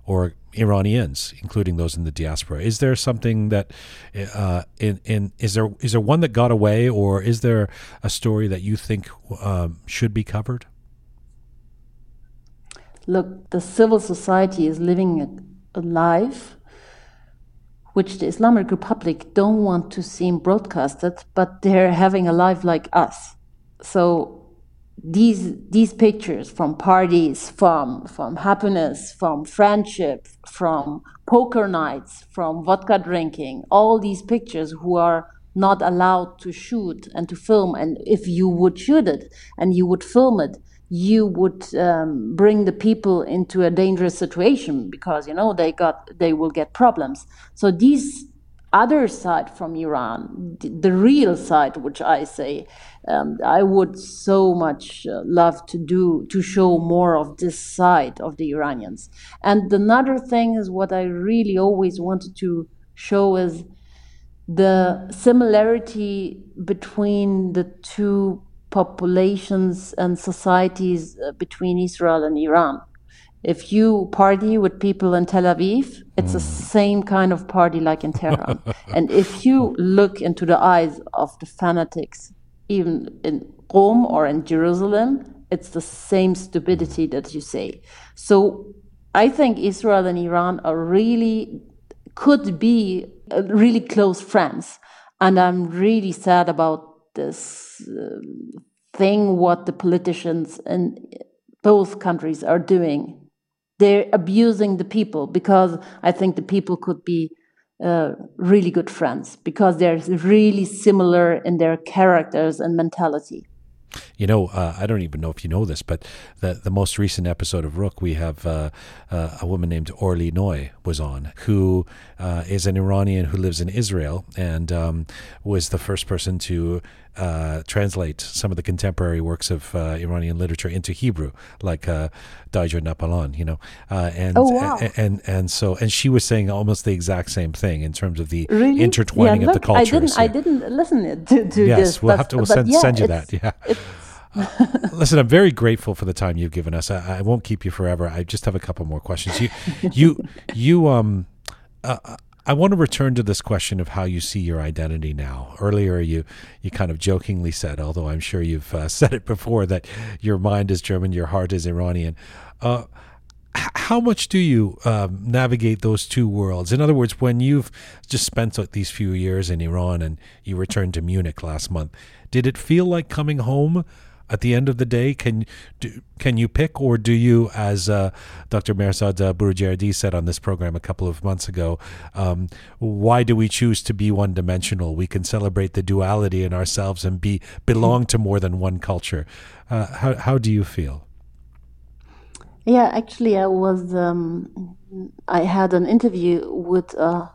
or Iranians, including those in the diaspora. Is there something that uh, in in is there is there one that got away, or is there a story that you think um, should be covered? Look, the civil society is living a, a life which the Islamic Republic don't want to see broadcasted, but they're [laughs] having a life like us. So these these pictures from parties, from from happiness, from friendship, from poker nights, from vodka drinking, all these pictures who are not allowed to shoot and to film. And if you would shoot it and you would film it, you would um, bring the people into a dangerous situation because you know they got they will get problems. So these other side from Iran, the, real side, which I say, um, I would so much uh, love to do to show more of this side of the Iranians. And another thing is what I really always wanted to show is the similarity between the two populations and societies uh, between Israel and Iran. If you party with people in Tel Aviv, it's the same kind of party like in Tehran. [laughs] and if you look into the eyes of the fanatics, even in Rome or in Jerusalem, it's the same stupidity that you say. So I think Israel and Iran are really, could be uh, really close friends. And I'm really sad about this uh, thing, what the politicians in both countries are doing they're abusing the people because I think the people could be uh, really good friends because they're really similar in their characters and mentality. You know, uh, I don't even know if you know this, but the the most recent episode of Rook, we have uh, uh, a woman named Orly Noy was on, who uh, is an Iranian who lives in Israel and um, was the first person to uh, translate some of the contemporary works of uh, Iranian literature into Hebrew, like uh, Napalon, you know, uh, and, oh, wow. and, and and so and she was saying almost the exact same thing in terms of the really? intertwining yeah, look, of the cultures. I didn't, yeah. I didn't listen to, to yes, this. we'll but, have to we'll send, yeah, send you that. Yeah. [laughs] Listen, I'm very grateful for the time you've given us. I, I, won't keep you forever. I just have a couple more questions. You, [laughs] you, you. Um, uh, I want to return to this question of how you see your identity now. Earlier, you you kind of jokingly said, although I'm sure you've uh, [laughs] said it before, that your mind is German, your heart is Iranian. Uh, how much do you um, navigate those two worlds? In other words, when you've just spent these few years in Iran and you returned to Munich last month, did it feel like coming home? At the end of the day, can do, can you pick, or do you, as uh, Dr. Mehrzad uh, Boroujerdi said on this program a couple of months ago, um, why do we choose to be one dimensional? We can celebrate the duality in ourselves and be belong to more than one culture. Uh, how how do you feel? Yeah, actually, I was. Um, I had an interview with uh,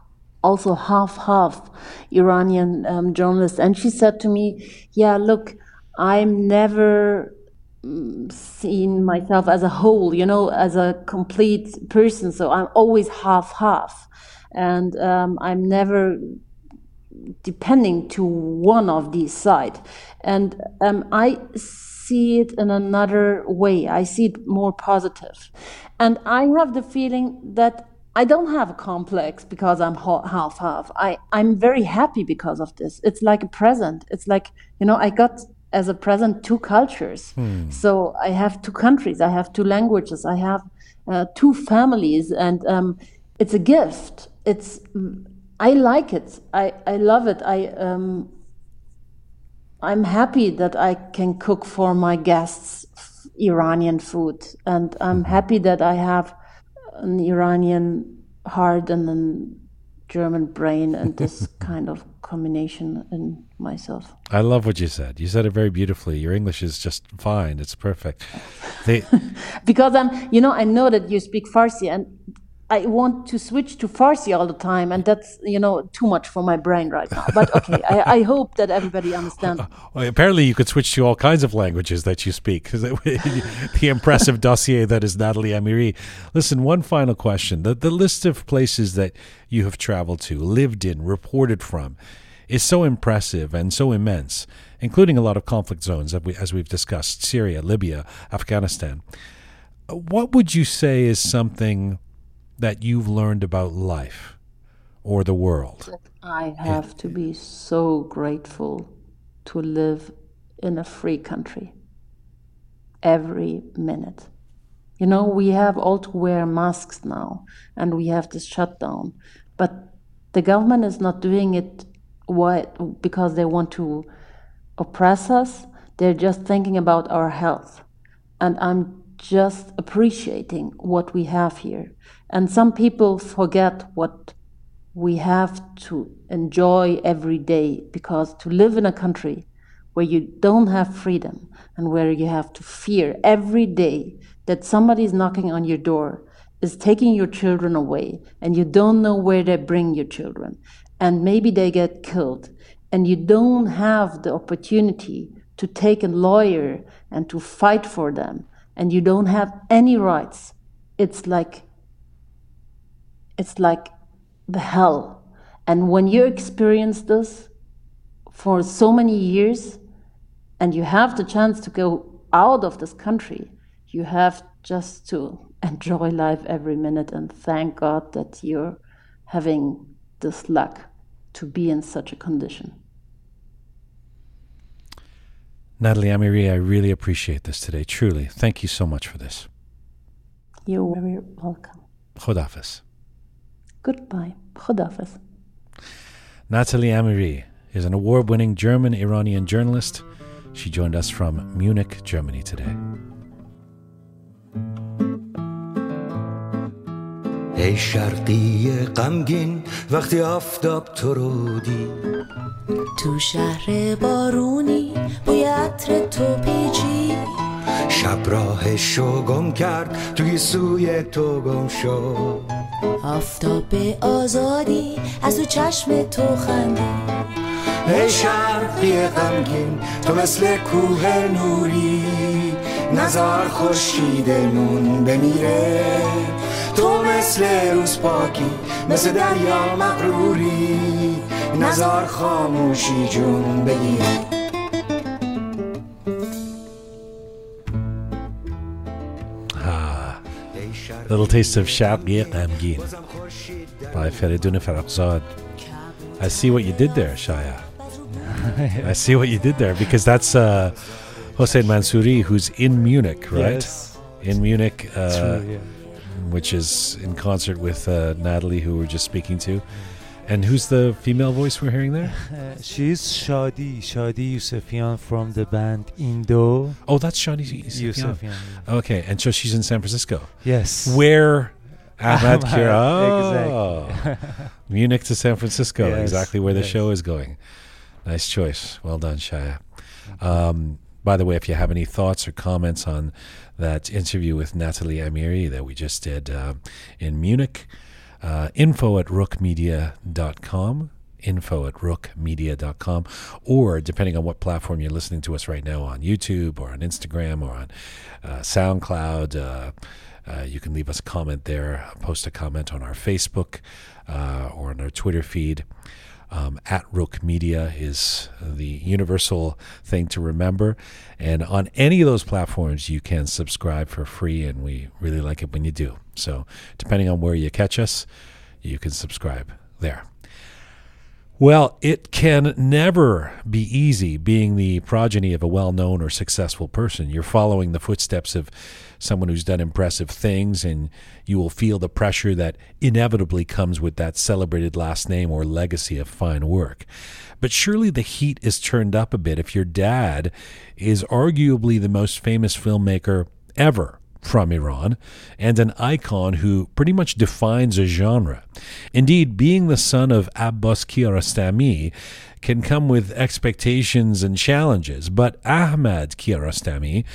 also half half Iranian um, journalist, and she said to me, "Yeah, look." I'm never mm, seen myself as a whole, you know, as a complete person. So I'm always half half, and um, I'm never depending to one of these sides. And um, I see it in another way. I see it more positive. positive, and I have the feeling that. I don't have a complex because I'm half half. I, I'm very happy because of this. It's like a present. It's like, you know, I got as a present two cultures. Hmm. So I have two countries, I have two languages, I have uh, two families, and um, it's a gift. It's I like it. I, I love it. I um, I'm happy that I can cook for my guests Iranian food, and I'm mm-hmm. happy that I have an Iranian heart and a German brain and this [laughs] kind of combination in myself. I love what you said. You said it very beautifully. Your English is just fine. It's perfect. They [laughs] because I'm, you know, I know that you speak Farsi, and I want to switch to Farsi all the time, and that's you know too much for my brain right now. But okay, I, I, [laughs] hope that everybody understands. Well, apparently, you could switch to all kinds of languages that you speak. [laughs] the impressive [laughs] dossier that is Natalie Amiri. Listen, one final question: the the list of places that you have traveled to, lived in, reported from, is so impressive and so immense, including a lot of conflict zones as, we, as we've discussed: Syria, Libya, Afghanistan. Uh, what would you say is something? That you've learned about life or the world? I have to be so grateful to live in a free country every minute. You know, we have all to wear masks now and we have this shutdown, but the government is not doing it why, because they want to oppress us. They're just thinking about our health. And I'm just appreciating what we have here. And some people forget what we have to enjoy every day because to live in a country where you don't have freedom and where you have to fear every day that somebody is knocking on your door is taking your children away and you don't know where they bring your children. And maybe they get killed. And you don't have the opportunity to take a lawyer and to fight for them. And you don't have any rights. It's like it's like the hell and when you experience this for so many years and you have the chance to go out of this country you have just to [laughs] enjoy life every minute and thank God that you're having this luck to be in such a condition. Natalie Amiri, I really appreciate this today. Truly. Thank you so much for this. You're very welcome. Khodafis. Goodbye. Khodafis. Natalie Amiri is an award winning German Iranian journalist. She joined us from Munich, Germany today. ای شرقی غمگین وقتی آفتاب تو رو دید تو شهر بارونی بوی عطر تو پیچی شب راهشو گم کرد توی سوی تو گم شد آفتاب آزادی از تو چشم تو خندی. ای شرقی غمگین تو مثل کوه نوری. نزار خورشیدمون بمیره. تو مثل روز پاکی مثل دریا مغروری. نزار خاموشی جون بگیره Little taste of Sharqi Ghamgin by Feridun Farrokhzad. I see what you did there, Shaya. I see what you did there because that's uh, Hossein Mansouri, who's in Munich, right? Yes. In Munich, uh, True, yeah. which is in concert with uh, Natalie, who we're just speaking to. And who's the female voice we're hearing there? Uh, [laughs] she's Shadi, Shadi Yusefian from the band Indo. Oh, that's Shadi Yusefian. Yusefian. Okay, and so she's in San Francisco, Yes. where Ahmad [laughs] Kira. Oh, [laughs] Munich to San Francisco, Yes, exactly where the yes. show is going. Nice choice. Well done, Shaya. Um, by the way, if you have any thoughts or comments on that interview with Natalie Amiri that we just did uh, in Munich, uh, info at rookmedia.com, info at rookmedia.com, or depending on what platform you're listening to us right now on YouTube or on Instagram or on uh, SoundCloud, uh, uh, you can leave us a comment there, post a comment on our Facebook uh, or on our Twitter feed. Um, at Rook Media is the universal thing to remember. And on any of those platforms, you can subscribe for free, and we really like it when you do. So, depending on where you catch us, you can subscribe there. Well, it can never be easy being the progeny of a well known or successful person. You're following the footsteps of someone who's done impressive things, and you will feel the pressure that inevitably comes with that celebrated last name or legacy of fine work. But surely the heat is turned up a bit if your dad is arguably the most famous filmmaker ever from Iran and an icon who pretty much defines a genre. Indeed, being the son of Abbas Kiarostami can come with expectations and challenges, but Ahmad Kiarostami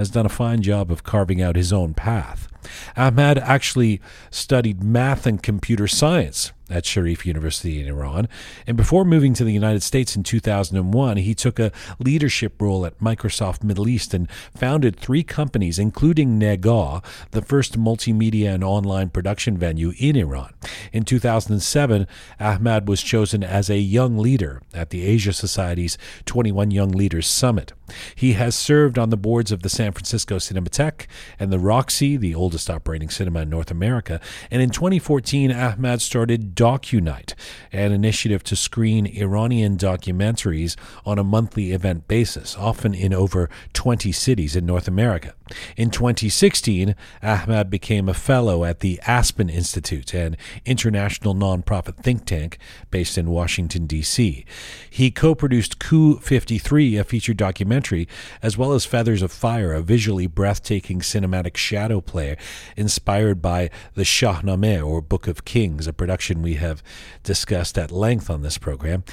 has done a fine job of carving out his own path. Ahmad actually studied math and computer science at Sharif University in Iran. And before moving to the United States in 2001, he took a leadership role at Microsoft Middle East and founded three companies, including Nega, the first multimedia and online production venue in Iran. In 2007, Ahmad was chosen as a young leader at the Asia Society's 21 Young Leaders Summit. He has served on the boards of the San Francisco Cinematheque and the Roxy, the oldest operating cinema in North America. And in 2014, Ahmad started DocuNight, an initiative to screen Iranian documentaries on a monthly event basis, often in over 20 cities in North America. In 2016, Ahmad became a fellow at the Aspen Institute, an international nonprofit think tank based in Washington, D.C. He co produced Coup 53, a feature documentary, as well as Feathers of Fire, a visually breathtaking cinematic shadow play inspired by the Shahnameh, or Book of Kings, a production we have discussed at length on this program.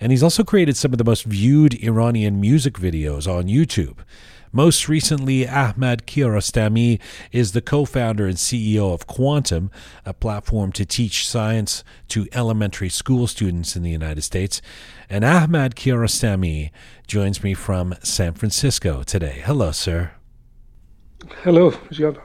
And he's also created some of the most viewed Iranian music videos on YouTube. Most recently, Ahmad Kiarostami is the co founder and CEO of Quantum, a platform to teach science to elementary school students in the United States. And Ahmad Kiarostami joins me from San Francisco today. Hello, sir. Hello, Jad.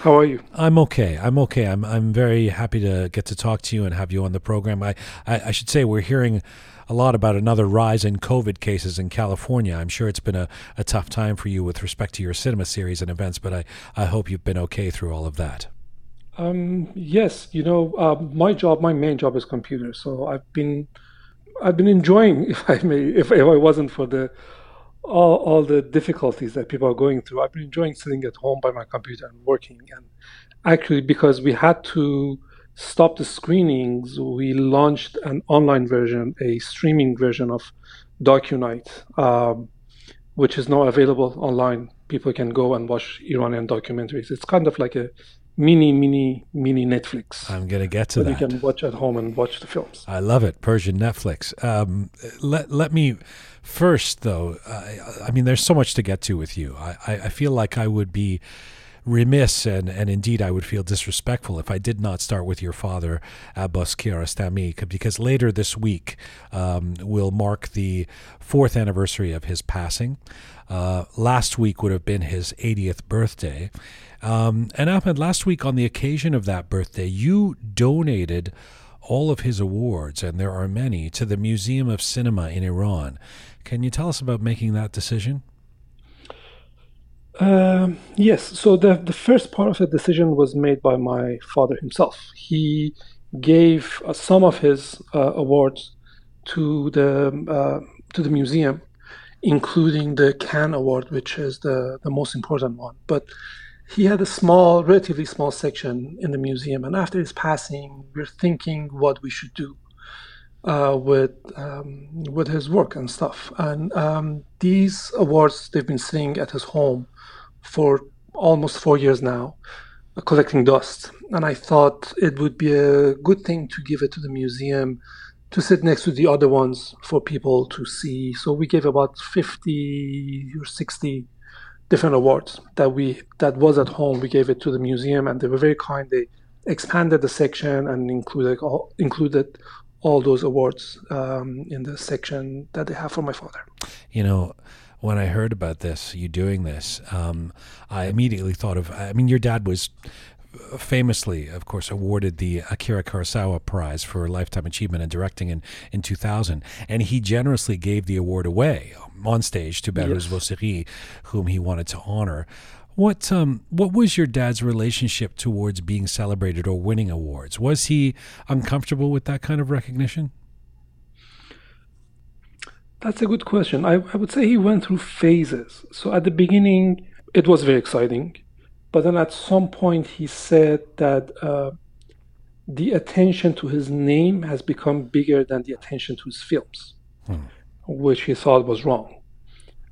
How are you? I'm okay. I'm okay. I'm I'm very happy to get to talk to you and have you on the program. I, I, I should say we're hearing a lot about another rise in COVID cases in California. I'm sure it's been a, a tough time for you with respect to your cinema series and events, but I, I hope you've been okay through all of that. Um, yes, you know, uh, my job, my main job is computer, so I've been, I've been enjoying, [laughs] if I may, if, if I wasn't for the all, all the difficulties that people are going through, I've been enjoying sitting at home by my computer and working. And actually, because we had to stop the screenings, we launched an online version, a streaming version of DocuNight, um, which is now available online. People can go and watch Iranian documentaries. It's kind of like a mini, mini, mini Netflix. I'm going to get to that. You can watch at home and watch the films. I love it. Persian Netflix. Um, let, let me first, though, uh, I mean, there's so much to get to with you. I, I, I feel like I would be remiss and, and indeed I would feel disrespectful if I did not start with your father, Abbas Kiarostami, because later this week um, will mark the fourth anniversary of his passing. Uh, last week would have been his 80th birthday. Um, and Ahmed, last week on the occasion of that birthday, you donated all of his awards, and there are many, to the Museum of Cinema in Iran. Can you tell us about making that decision? Um, yes. So the the first part of the decision was made by my father himself. He gave uh, some of his uh, awards to the uh, to the museum, including the Cannes Award, which is the the most important one. But he had a small, relatively small section in the museum, and after his passing, we're thinking what we should do. Uh, with um, with his work and stuff. And um, these awards they've been sitting at his home for almost four years now, uh, collecting dust. And I thought it would be a good thing to give it to the museum to sit next to the other ones for people to see. So we gave about 50 or 60 different awards that we that was at home. We gave it to the museum, and they were very kind. They expanded the section and included all, included all those awards um, in the section that they have for my father. You know, when I heard about this, you doing this, um, I immediately thought of. I mean, your dad was famously, of course, awarded the Akira Kurosawa Prize for Lifetime Achievement in Directing in, in 2000. And he generously gave the award away on stage to Behrouz yes. Vossoughi, whom he wanted to honor. What um what was your dad's relationship towards being celebrated or winning awards? Was he uncomfortable with that kind of recognition? That's a good question. I, I would say he went through phases. So at the beginning, it was very exciting. But then at some point, he said that uh, the attention to his name has become bigger than the attention to his films, hmm. which he thought was wrong.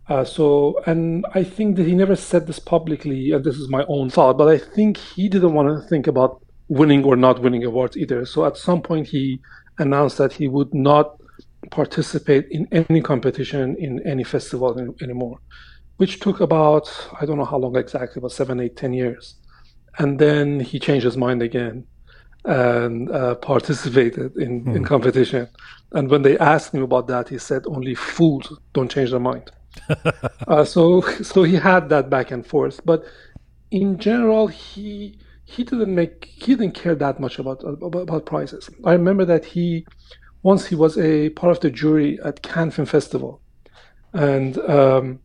Uh, so, and I think that he never said this publicly, and this is my own thought, but I think he didn't want to think about winning or not winning awards either. So at some point, he announced that he would not participate in any competition in any festival in, anymore, which took about, I don't know how long exactly, about seven, eight, ten years. And then he changed his mind again and uh, participated in, mm. in hmm. competition. And when they asked him about that, he said, only fools don't change their mind. [laughs] uh, so, so he had that back and forth. But in general, he he didn't make he didn't care that much about about, about prizes. I remember that he once he was a part of the jury at Cannes Film Festival, and um,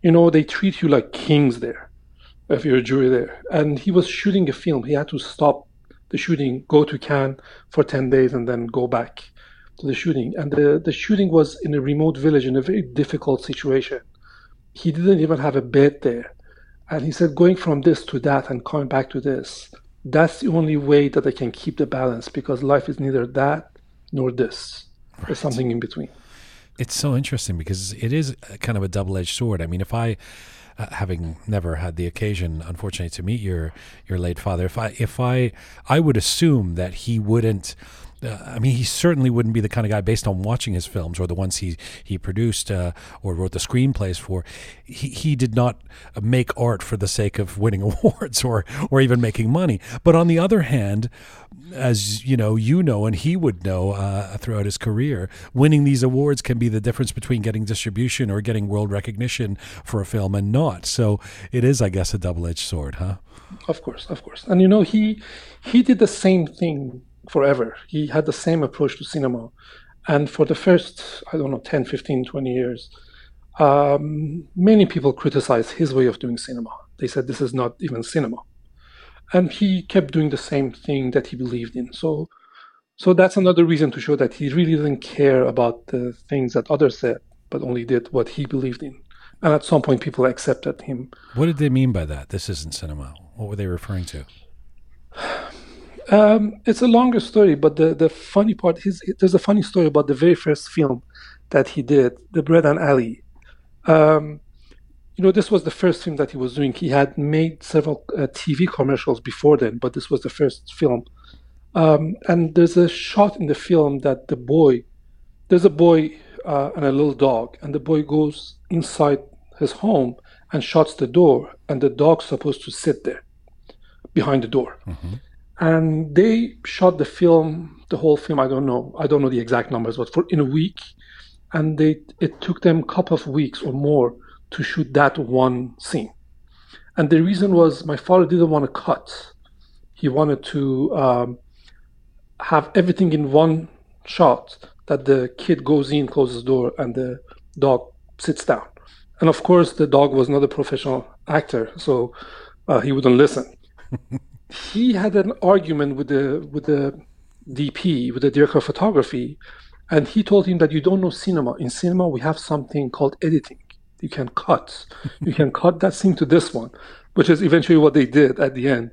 you know they treat you like kings there if you're a jury there. And he was shooting a film. He had to stop the shooting, go to Cannes for ten days, and then go back to the shooting. And the the shooting was in a remote village in a very difficult situation. He didn't even have a bed there. And he said, going from this to that and coming back to this, that's the only way that I can keep the balance because life is neither that nor this. Right. Something in between. It's so interesting because it is kind of a double edged sword. I mean, if I uh, having never had the occasion, unfortunately, to meet your your late father, if I if I I would assume that he wouldn't. Uh, I mean, he certainly wouldn't be the kind of guy, based on watching his films or the ones he he produced uh, or wrote the screenplays for. He he did not make art for the sake of winning [laughs] awards or or even making money. But on the other hand, as you know, you know, and he would know uh, throughout his career, winning these awards can be the difference between getting distribution or getting world recognition for a film and not. So it is, I guess, a double-edged sword, huh? Of course, of course. And you know, he he did the same thing forever. He had the same approach to cinema, and for the first, I don't know, 10, 15, 20 years, um, many people criticized his way of doing cinema. They said this is not even cinema and he kept doing the same thing that he believed in. So, so that's another reason to show that he really didn't care about the things that others said, but only did what he believed in. And at some point, people accepted him. What did they mean by that? This isn't cinema. What were they referring to? Um, it's a longer story, but the, the funny part is there's a funny story about the very first film that he did, The Bread and Alley. Um, you know, this was the first film that he was doing. He had made several uh, TV commercials before then, but this was the first film. Um, and there's a shot in the film that the boy, there's a boy uh, and a little dog, and the boy goes inside his home and shuts the door, and the dog's supposed to sit there behind the door. Mm-hmm. And they shot the film, the whole film. I don't know, I don't know the exact numbers, but for in a week, and they it took them a couple of weeks or more to shoot that one scene. And the reason was my father didn't want to cut. He wanted to um, have everything in one shot that the kid goes in, closes the door, and the dog sits down. And of course, the dog was not a professional actor, so uh, he wouldn't listen. [laughs] he had an argument with the with the DP, with the director of photography, and he told him that you don't know cinema. In cinema, we have something called editing you can cut. [laughs] you can cut that scene to this one, which is eventually what they did at the end.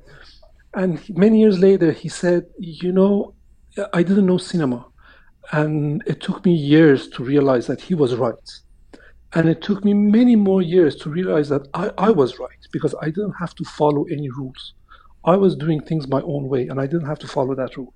And many years later, he said, You know, I didn't know cinema. And it took me years to realize that he was right. And it took me many more years to realize that I, I was right because I didn't have to follow any rules. I was doing things my own way and I didn't have to follow that rule.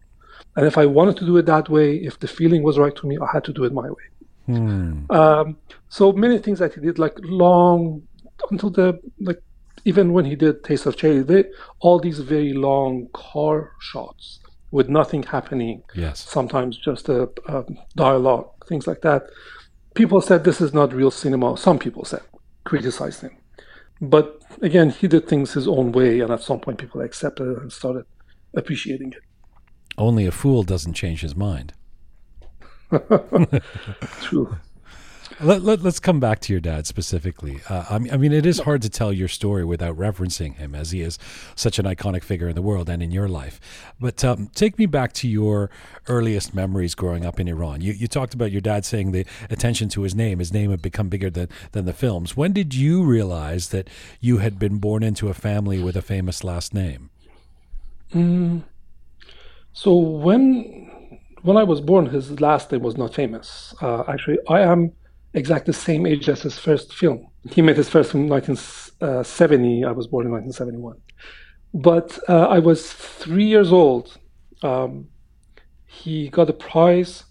And if I wanted to do it that way, if the feeling was right to me, I had to do it my way. Hmm. Um, so many things that he did, like long until the like even when he did Taste of Cherry, they, all these very long car shots with nothing happening. Yes. Sometimes just a, a dialogue, things like that. People said this is not real cinema. Some people said, criticized him. But again, he did things his own way, and at some point, people accepted it and started appreciating it. Only a fool doesn't change his mind. [laughs] True. Let, let, us come back to your dad specifically. Uh, I, mean, I mean, it is hard to tell your story without referencing him, as he is such an iconic figure in the world and in your life. But um, take me back to your earliest memories growing up in Iran. You, you talked about your dad saying the attention to his name, his name had become bigger than, than the films. When did you realize that you had been born into a family with a famous last name? Mm. So when when I was born, his last name was not famous. Uh, actually, I am exactly the same age as his first film. He made his first film in 1970. I was born in 1971. But uh, I was three years old. Um, he got a prize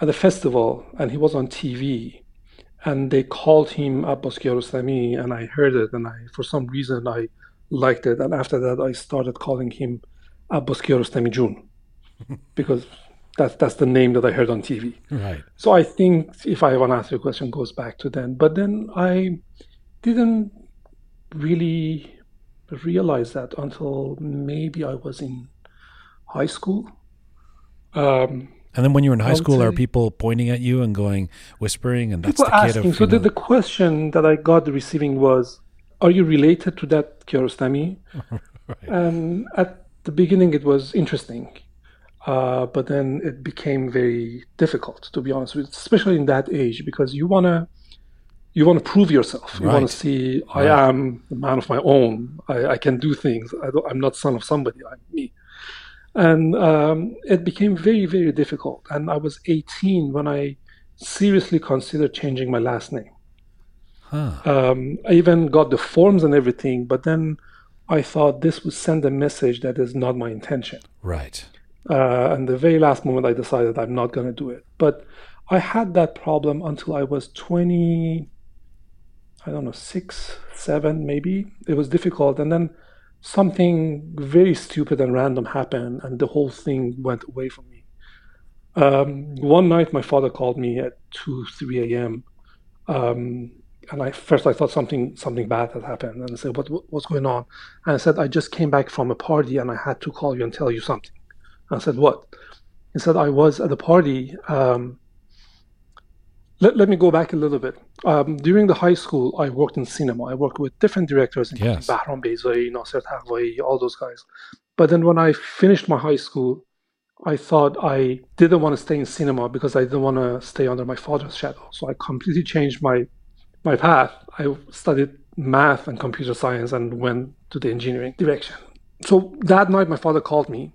at a festival and he was on TV. And they called him Abbas Kiarostami, and I heard it, and I, for some reason, I liked it. And after that, I started calling him Abbas Kiarostami June [laughs] because that's that's the name that I heard on TV. Right. So I think if I want to answer your question, goes back to then. But then I didn't really realize that until maybe I was in high school. Um, and then when you're in high school, are people pointing at you and going, whispering, and that's the kid asking. of. So the, the question that I got receiving was, "Are you related to that Kiarostami?" [laughs] right. And at the beginning, it was interesting uh, but then it became very difficult, to be honest with, especially in that age, because you wanna you want to prove yourself. You want to see I Right. am a man of my own. I, I can do things. I I'm not son of somebody. I'm me. And um, it became very, very difficult. And I was 18 when I seriously considered changing my last name. Huh. Um, I even got the forms and everything, but then I thought this would send a message that is not my intention. Right. Uh, and the very last moment, I decided I'm not going to do it. But I had that problem until I was 20, I don't know, six, seven, maybe. It was difficult. And then something very stupid and random happened, and the whole thing went away from me. Um, one night, my father called me at 2, 3 a.m. Um, and I first I thought something something bad had happened, and I said, "What what- what's going on?" And I said, "I just came back from a party, and I had to call you and tell you something." I said, What? He said, I was at a party. Um, let, let me go back a little bit. Um, during the high school, I worked in cinema. I worked with different directors, including Yes. Bahram Beyzai, Nasser Taqvai, all those guys. But then when I finished my high school, I thought I didn't want to stay in cinema because I didn't want to stay under my father's shadow. So I completely changed my my path. I studied math and computer science and went to the engineering direction. So that night, my father called me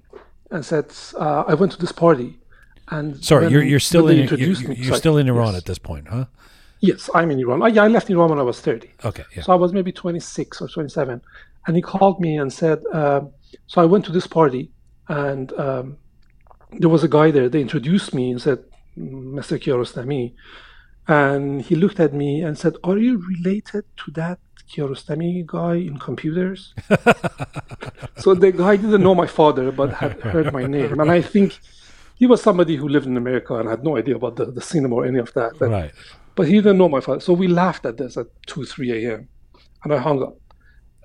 and said, uh, "I went to this party." And Sorry, you're you're still in you're, you're me- you're still in Iran yes. at this point, huh? Yes, I'm in Iran. I, I left Iran when I was 30. Okay. Yeah. So I was maybe 26 or 27. And he called me and said, um, So I went to this party, and um, there was a guy there. They introduced me and said, Mr. Kiarostami. And he looked at me and said, Are you related to that Kiarostami guy in computers? [laughs] so the guy didn't know my father, but had heard my name. And I think he was somebody who lived in America and had no idea about the, the cinema or any of that. And right. but he didn't know my father. So we laughed at this at 2, 3 a.m. And I hung up.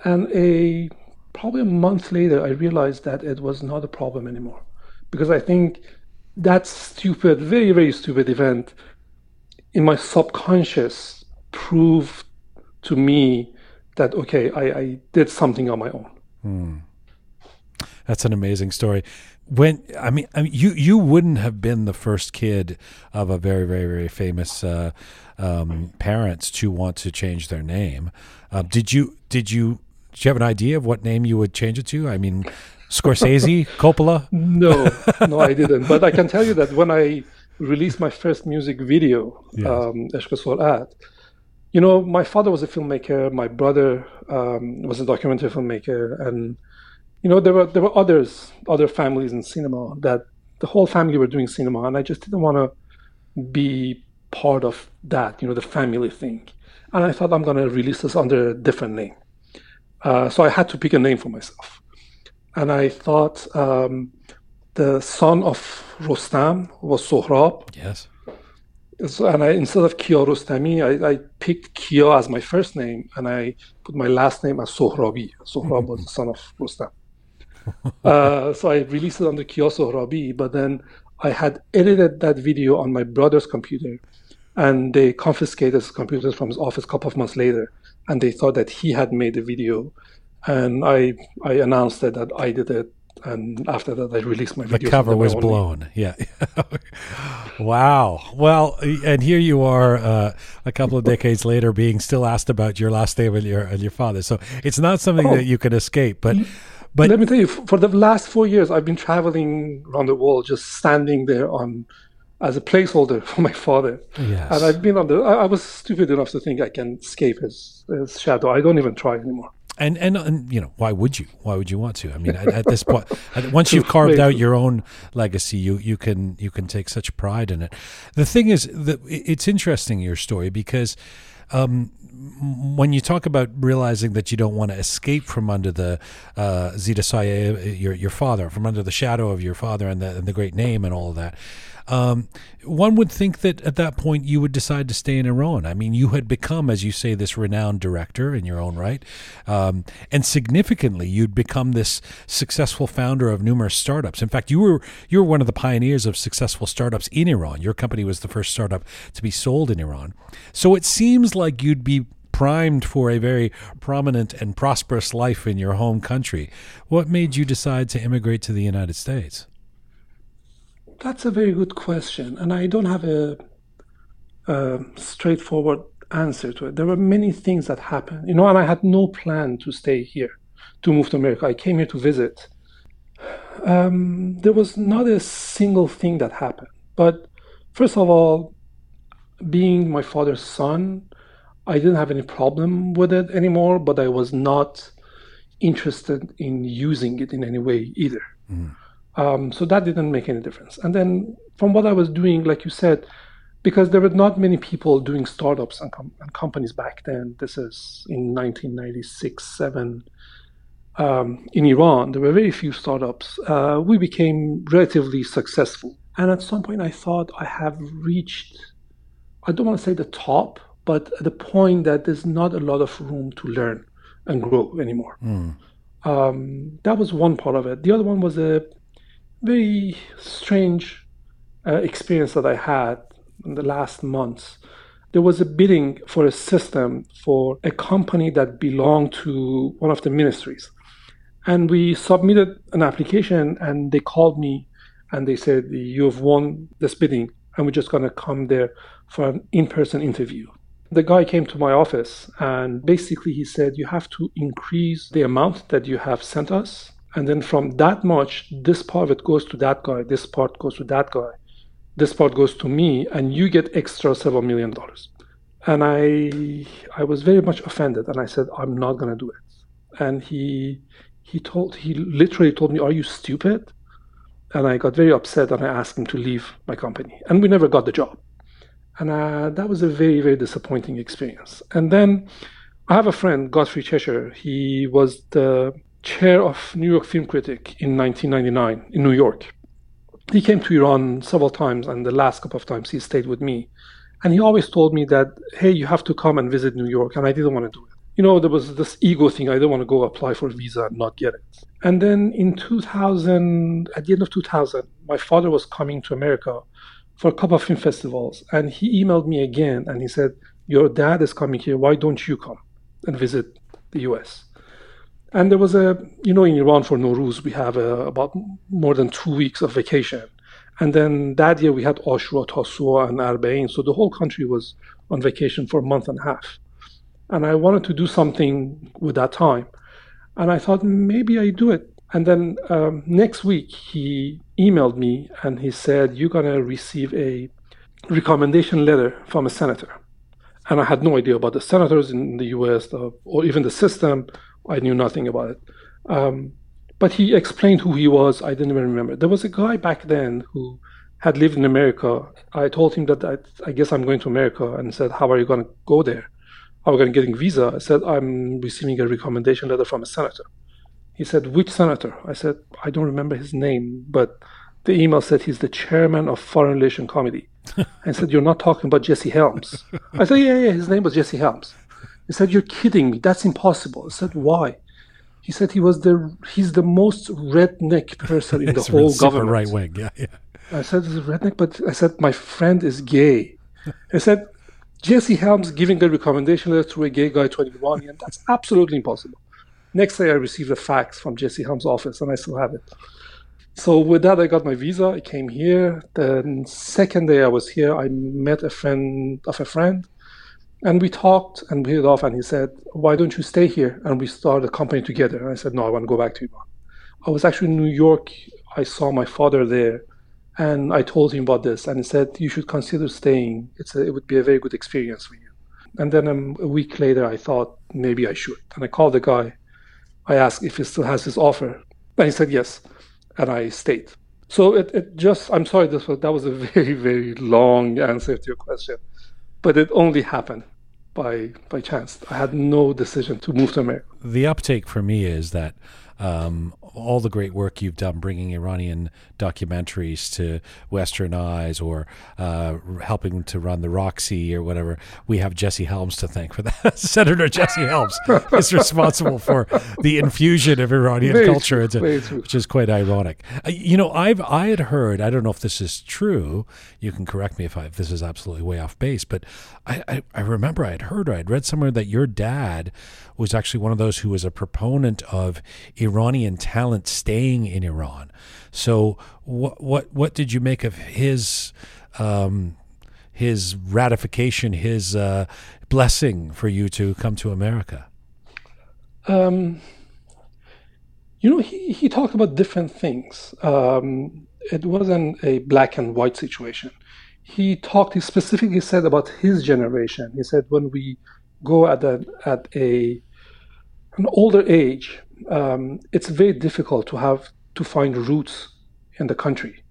And a probably a month later, I realized that it was not a problem anymore. Because I think that stupid, very, very stupid event in my subconscious proved to me that, okay, I, I did something on my own. That's an amazing story. When I mean, I mean, you you wouldn't have been the first kid of a very very very famous uh, um, parents to want to change their name. Uh, did you did you did you have an idea of what name you would change it to? I mean, Scorsese, [laughs] Coppola. No, no, I didn't. But I can tell you that when I released my first music video, Yes. um, you know, my father was a filmmaker. My brother um, was a documentary filmmaker, and you know, there were there were others, other families in cinema that the whole family were doing cinema, and I just didn't want to be part of that, you know, the family thing. And I thought I'm going to release this under a different name. Uh, so I had to pick a name for myself and I thought um, the son of Rostam was Sohrab. Yes. So, and I, instead of Kiarostami, I, I picked Kia as my first name, and I put my last name as Sohrabi. Sohrab was the son of Rostam. [laughs] uh, so I released it under Kia Sohrabi, but then I had edited that video on my brother's computer, and they confiscated his computer from his office a couple of months later, and they thought that he had made the video, and I I announced that, that I did it, and after that I released my The video. cover was blown. Yeah. [laughs] wow. Well, and here you are, uh, a couple of decades later, being still asked about your last name and your and your father. So it's not something Oh. that you can escape. But but Let me tell you, for the last four years, I've been traveling around the world, just standing there on as a placeholder [laughs] for my father. Yes. And I've been on the. I, I was stupid enough to think I can escape his, his shadow. I don't even try anymore. And and and you know why would you? Why would you want to? I mean at, at this point [laughs] once you've carved out your own legacy you you can you can take such pride in it. The thing is that it's interesting your story because um when you talk about realizing that you don't want to escape from under the uh, Zita Saye, your your father, from under the shadow of your father and the, and the great name and all of that, um, one would think that at that point you would decide to stay in Iran. I mean, you had become, as you say, this renowned director in your own right, um, and significantly, you'd become this successful founder of numerous startups. In fact, you were you were one of the pioneers of successful startups in Iran. Your company was the first startup to be sold in Iran. So it seems like you'd be primed for a very prominent and prosperous life in your home country. What made you decide to immigrate to the United States? That's a very good question, and I don't have a, a straightforward answer to it. There were many things that happened, you know, and I had no plan to stay here, to move to America. I came here to visit. Um, there was not a single thing that happened. But first of all, being my father's son, I didn't have any problem with it anymore, but I was not interested in using it in any way either. Mm. Um, so that didn't make any difference. And then from what I was doing, like you said, because there were not many people doing startups and, com- and companies back then. This is in 1996, 7. Um, in Iran, there were very few startups. Uh, we became relatively successful. And at some point, I thought I have reached, I don't want to say the top, but at the point that there's not a lot of room to learn and grow anymore. Mm. Um, that was one part of it. The other one was a very strange uh, experience that I had in the last months. There was a bidding for a system for a company that belonged to one of the ministries. And we submitted an application, and they called me and they said, You have won this bidding, and we're just going to come there for an in person interview. The guy came to my office, and basically he said, You have to increase the amount that you have sent us. And then from that much, this part of it goes to that guy, this part goes to that guy this part goes to me and you get extra several million dollars. And i i was very much offended and i said i'm not going to do it. And he he told he literally told me are you stupid? And i got very upset and i asked him to leave my company. And we never got the job. And uh, that was a very very disappointing experience. And then i have a friend godfrey cheshire. He was the chair of new york film critic in 1999 in new york he came to Iran several times, and the last couple of times he stayed with me. And he always told me that, hey, you have to come and visit New York. And I didn't want to do it. You know, there was this ego thing. I didn't want to go apply for a visa and not get it. And then in 2000, at the end of 2000, my father was coming to America for a couple of film festivals. And he emailed me again and he said, Your dad is coming here. Why don't you come and visit the US? And there was a, you know, in Iran for Nowruz, we have a, about more than two weeks of vacation. And then that year we had Ashura, Tasua, and Arbaeen. So the whole country was on vacation for a month and a half. And I wanted to do something with that time. And I thought maybe I do it. And then um, next week he emailed me and he said, You're going to receive a recommendation letter from a senator. And I had no idea about the senators in the US or even the system I knew nothing about it. Um, but he explained who he was. I didn't even remember. There was a guy back then who had lived in America. I told him that I, I guess I'm going to America and said, How are you going to go there? How are we going to get a visa? I said, I'm receiving a recommendation letter from a senator. He said, Which senator? I said, I don't remember his name, but the email said he's the chairman of Foreign Relation Committee. [laughs] and said, You're not talking about Jesse Helms. I said, Yeah, yeah, his name was Jesse Helms. He said, "You're kidding me. That's impossible." I said, "Why?" He said he was the he's the most redneck person in [laughs] the whole government. Right wing, yeah, yeah. I said, "He's a redneck," but I said, "My friend is gay." I said, "Jesse Helms giving a recommendation letter to a gay guy to an and that's absolutely impossible." Next day, I received a fax from Jesse Helms' office, and I still have it. So with that, I got my visa. I came here. The second day I was here, I met a friend of a friend and we talked and we hit it off, and he said, Why don't you stay here? And we start a company together. And I said, No, I want to go back to Iran. I was actually in New York. I saw my father there, and I told him about this. And he said, You should consider staying. It's a, it would be a very good experience for you. And then um, a week later, I thought maybe I should. And I called the guy. I asked if he still has his offer. And he said yes. And I stayed. So it, it just, I'm sorry, this was, that was a [laughs] very, very long answer to your question. But it only happened by by chance. I had no decision to move to America. The uptake for me is that um, all the great work you've done bringing Iranian documentaries to Western eyes or uh, helping to run the Roxy or whatever. We have Jesse Helms to thank for that. [laughs] Senator Jesse Helms is responsible for the infusion of Iranian very culture, true, which is quite ironic. Uh, you know, I've I had heard. I don't know if this is true. You can correct me if, I, if this is absolutely way off base, but I, I, I remember I had heard or I had read somewhere that your dad was actually one of those who was a proponent of Iranian talent staying in Iran. So what what what did you make of his um, his ratification, his uh, blessing for you to come to America? Um, you know, he, he talked about different things. Um, it wasn't a black and white situation. He talked, he specifically said about his generation. He said, when we go at a, at a an older age, um, it's very difficult to have to find roots in the country.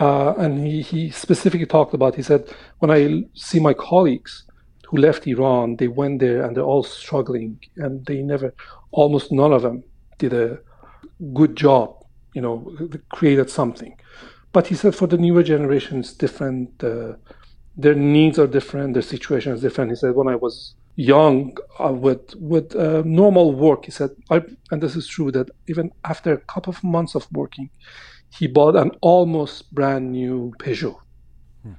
Uh, and he, he specifically talked about, he said, when I see my colleagues who left Iran, they went there and they're all struggling and they never, almost none of them did a good job, you know, created something. But he said for the newer generation, it's different. Uh, their needs are different. Their situation is different. He said when I was young uh, with with uh, normal work, he said, I, and this is true that even after a couple of months of working, he bought an almost brand new Peugeot. Hmm.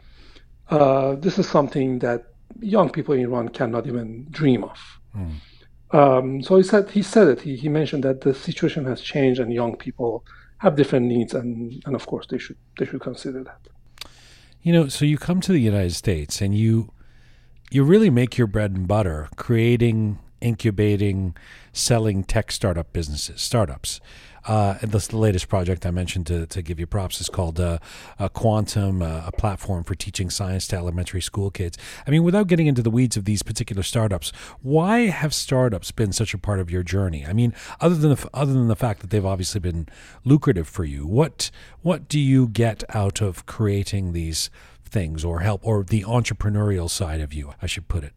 Uh, this is something that young people in Iran cannot even dream of. Hmm. Um, so he said he said it. He, he mentioned that the situation has changed and young people have different needs, and, and of course they should they should consider that. You know, so you come to the United States and you you really make your bread and butter creating, incubating, selling tech startup businesses, startups. Uh, and this, the latest project I mentioned to, to give you props is called uh, Quantum, uh, a platform for teaching science to elementary school kids. I mean, without getting into the weeds of these particular startups, why have startups been such a part of your journey? I mean, other than the, other than the fact that they've obviously been lucrative for you, what what do you get out of creating these things, or help, or the entrepreneurial side of you? I should put it.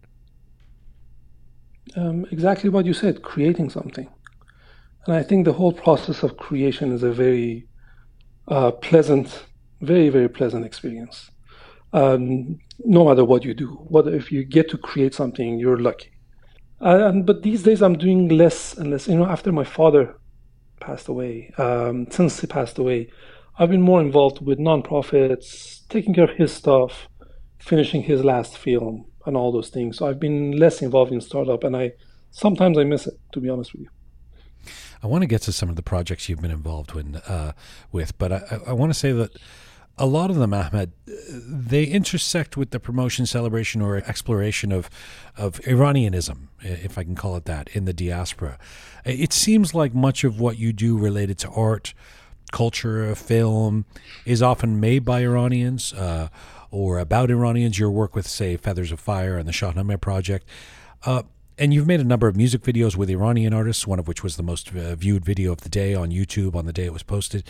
Um, exactly what you said, creating something. And I think the whole process of creation is a very uh, pleasant, very, very pleasant experience. Um, no matter what you do, what if you get to create something, you're lucky. Uh, and, but these days I'm doing less and less. You know, after my father passed away, um, since he passed away, I've been more involved with nonprofits, taking care of his stuff, finishing his last film, and all those things. So I've been less involved in startup, and I sometimes I miss it, to be honest with you. I want to get to some of the projects you've been involved with, uh, with but I, I want to say that a lot of them, Ahmed, they intersect with the promotion, celebration, or exploration of of Iranianism, if I can call it that, in the diaspora. It seems like much of what you do related to art, culture, of film, is often made by Iranians uh, or about Iranians. Your work with, say, Feathers of Fire and the Shahnameh Project. Uh, and you've made a number of music videos with Iranian artists, one of which was the most uh, viewed video of the day on YouTube on the day it was posted.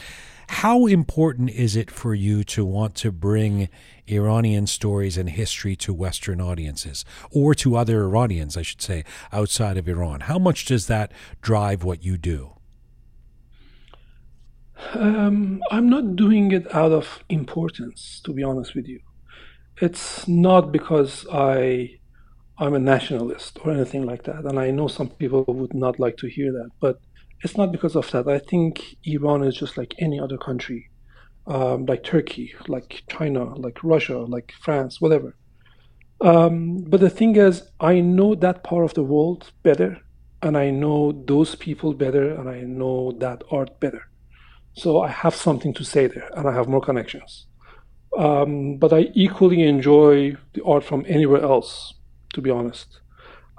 How important is it for you to want to bring Iranian stories and history to Western audiences, or to other Iranians, I should say, outside of Iran? How much does that drive what you do? Um, I'm not doing it out of importance, to be honest with you. It's not because I I'm a nationalist or anything like that. And I know some people would not like to hear that, but it's not because of that. I think Iran is just like any other country, um, like Turkey, like China, like Russia, like France, whatever. Um, but the thing is, I know that part of the world better, and I know those people better, and I know that art better. So I have something to say there, and I have more connections. Um, but I equally enjoy the art from anywhere else to be honest.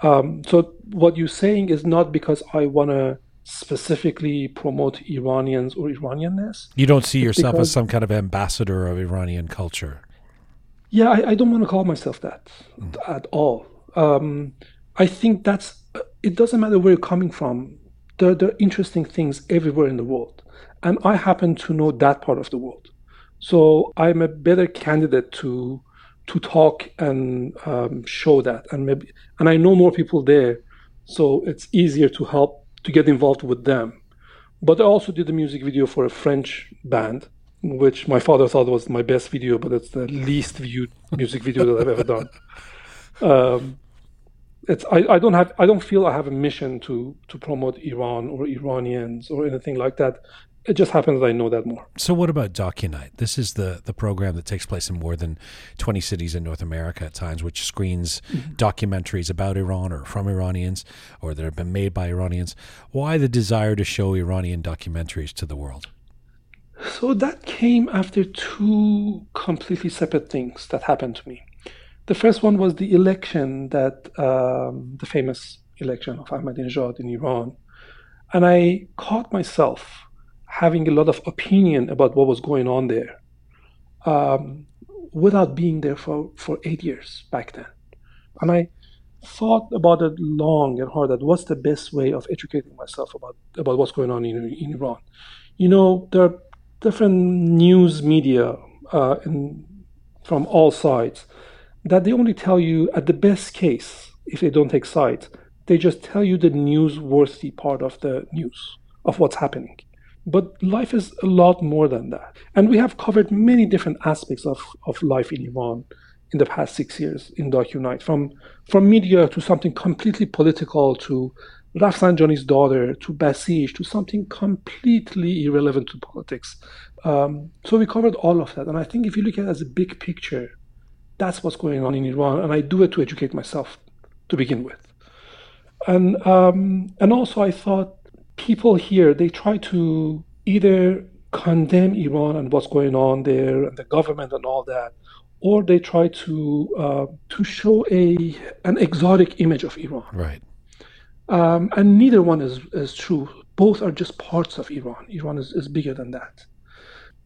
Um, so what you're saying is not because I want to specifically promote Iranians or Iranianness. You don't see yourself as some kind of ambassador of Iranian culture. Yeah, I, I don't want to call myself that mm. at all. Um, I think that's it. Doesn't matter where you're coming from. There, there are interesting things everywhere in the world, and I happen to know that part of the world. So I'm a better candidate to to talk and um, show that. And maybe and i know more people there so it's easier to help to get involved with them. But i also did a music video for a french band which my father thought was my best video but it's the least viewed music video that i've ever done. Um, it's I, I don't have I don't feel I have a mission to to promote Iran or Iranians or anything like that it just happens that I know that more. So, what about DocuNight? This is the the program that takes place in more than twenty cities in North America at times, which screens mm-hmm. documentaries about Iran or from Iranians or that have been made by Iranians. Why the desire to show Iranian documentaries to the world? So that came after two completely separate things that happened to me. The first one was the election that um, the famous election of Ahmadinejad in Iran, and I caught myself having a lot of opinion about what was going on there, um, without being there for for eight years back then, and I thought about it long and hard that what's the best way of educating myself about about what's going on in, in Iran. You know, there are different news media uh, in, from all sides that they only tell you at the best case if they don't take sides they just tell you the newsworthy part of the news of what's happening but life is a lot more than that. And we have covered many different aspects of, of life in iran in the past six years in DocuNight, from from media to something completely political to Rafsanjani's daughter to Basij to something completely irrelevant to politics. Um, so we covered all of that, and I think if you look at it as a big picture, that's what's going on in Iran, and I do it to educate myself to begin with, and um, and also I thought people here they try to either condemn Iran and what's going on there and the government and all that, or they try to uh, to show a an exotic image of Iran. Right. Um, and neither one is, is true. Both are just parts of Iran. Iran is, is bigger than that.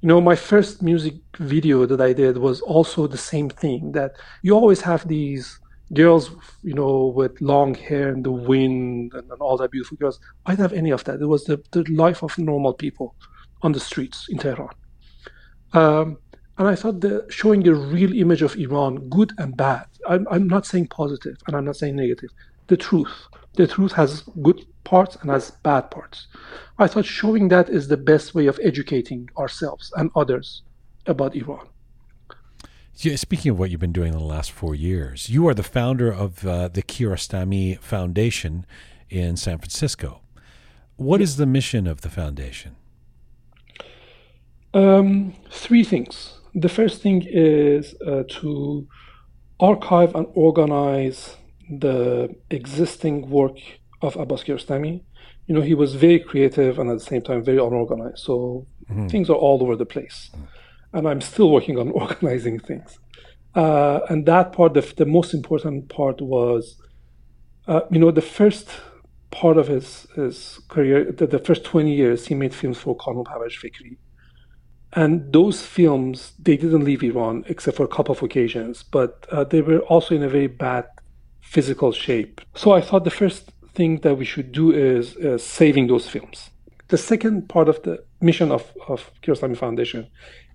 You know, my first music video that I did was also the same thing that you always have these girls, you know, with long hair and the wind and, and all that beautiful girls. I didn't have any of that. It was the, the life of normal people on the streets in Tehran. Um, and I thought that showing the real image of Iran, good and bad, I'm, I'm not saying positive and I'm not saying negative, the truth. The truth has good parts and has bad parts. I thought showing that is the best way of educating ourselves and others about Iran. Speaking of what you've been doing in the last four years, you are the founder of uh, the Kiarostami Foundation in San Francisco. What is the mission of the foundation? Um, three things. The first thing is uh, to archive and organize the existing work of Abbas Kiarostami. You know, he was very creative and at the same time very unorganized. So mm-hmm. things are all over the place. And I'm still working on [laughs] organizing things. Uh, and that part, the, the, most important part was, uh, you know, the first part of his, his career, the, the, first 20 years, he made films for Kanun Parvarish Fikri. And those films, they didn't leave Iran except for a couple of occasions, but uh, they were also in a very bad physical shape. So I thought the first thing that we should do is saving those films. The second part of the mission of, of Kiarostami Foundation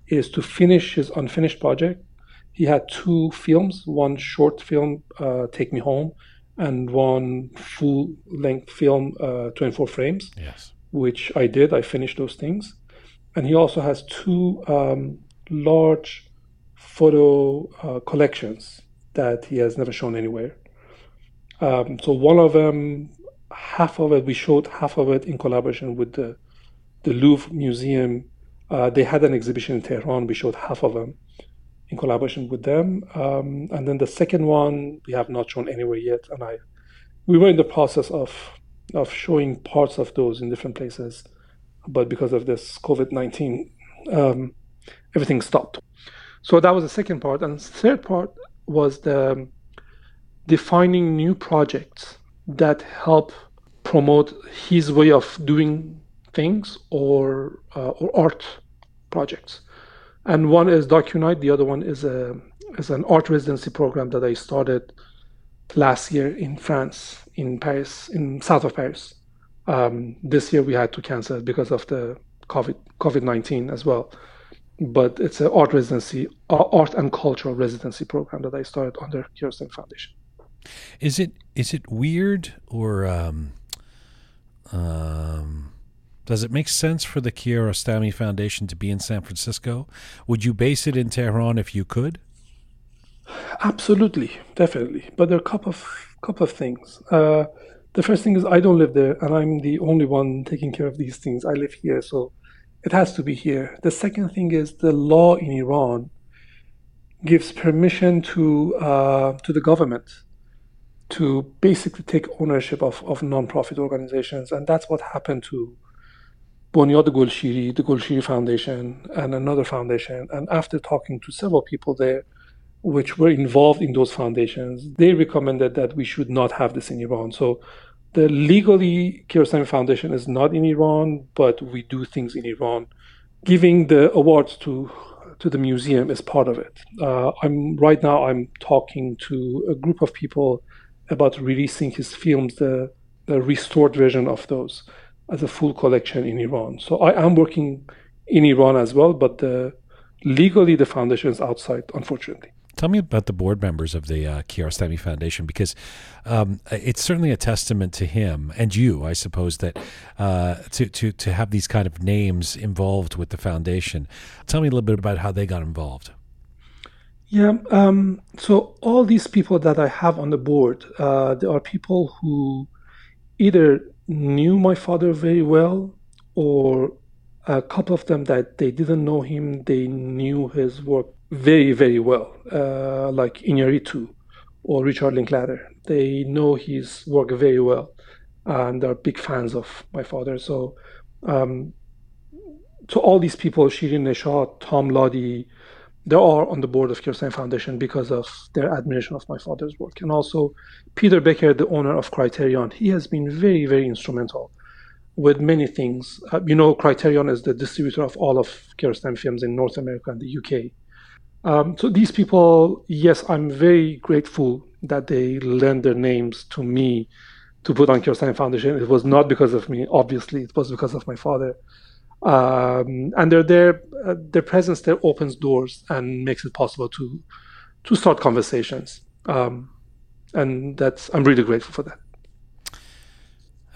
is to finish his unfinished project. He had two films, one short film, uh, Take Me Home, and one full length film, uh, 24 frames, yes. which I did. I finished those things. And he also has two um, large photo uh, collections that he has never shown anywhere. Um, so one of them, half of it, we showed half of it in collaboration with the the Louvre Museum. Uh, they had an exhibition in Tehran. We showed half of them in collaboration with them. Um, and then the second one we have not shown anywhere yet. And I, we were in the process of of showing parts of those in different places, but because of this COVID nineteen, um, everything stopped. So that was the second part, and third part was the defining new projects that help promote his way of doing things or uh, or art projects. And one is DocuNight, the other one is a is an art residency program that I started last year in France, in Paris, in south of Paris. Um, this year we had to cancel because of the COVID COVID nineteen as well. But it's an art residency, art and cultural residency program that I started under Kirsten Foundation. Is it is it weird or um, um, does it make sense for the Kiarostami Foundation to be in San Francisco? Would you base it in Tehran if you could? Absolutely, definitely. But there are a couple of couple of things. Uh, the first thing is I don't live there, and I'm the only one taking care of these things. I live here, so it has to be here. The second thing is the law in Iran gives permission to uh, to the government to basically take ownership of, of non-profit organizations. And that's what happened to Bunyad Golshiri, the Golshiri Foundation, and another foundation. And after talking to several people there, which were involved in those foundations, they recommended that we should not have this in Iran. So the legally Kiarostami Foundation is not in Iran, but we do things in Iran. Giving the awards to to the museum is part of it. Uh, I'm right now. I'm talking to a group of people about releasing his films, the the restored version of those, as a full collection in Iran. So I am working in Iran as well, but the, legally the foundation is outside, unfortunately. Tell me about the board members of the uh, Kiarostami Foundation because um, it's certainly a testament to him and you, I suppose, that uh, to, to, to have these kind of names involved with the foundation. Tell me a little bit about how they got involved. Yeah, um, so all these people that I have on the board, uh, there are people who either knew my father very well or a couple of them that they didn't know him, they knew his work very, very well, uh, like Iñárritu or Richard Linklater. They know his work very well and are big fans of my father. So, um, to all these people, Shirin Neshat, Tom Luddy, they are on the board of Kiarostami Foundation because of their admiration of my father's work. And also, Peter Becker, the owner of Criterion, he has been very, very instrumental with many things. Uh, you know, Criterion is the distributor of all of Kiarostami films in North America and the UK. Um, so these people, yes, I'm very grateful that they lend their names to me to put on Kiarostami Foundation. It was not because of me, obviously, it was because of my father. Um, and they're there, uh, their presence there opens doors and makes it possible to to start conversations. Um, and that's I'm really grateful for that.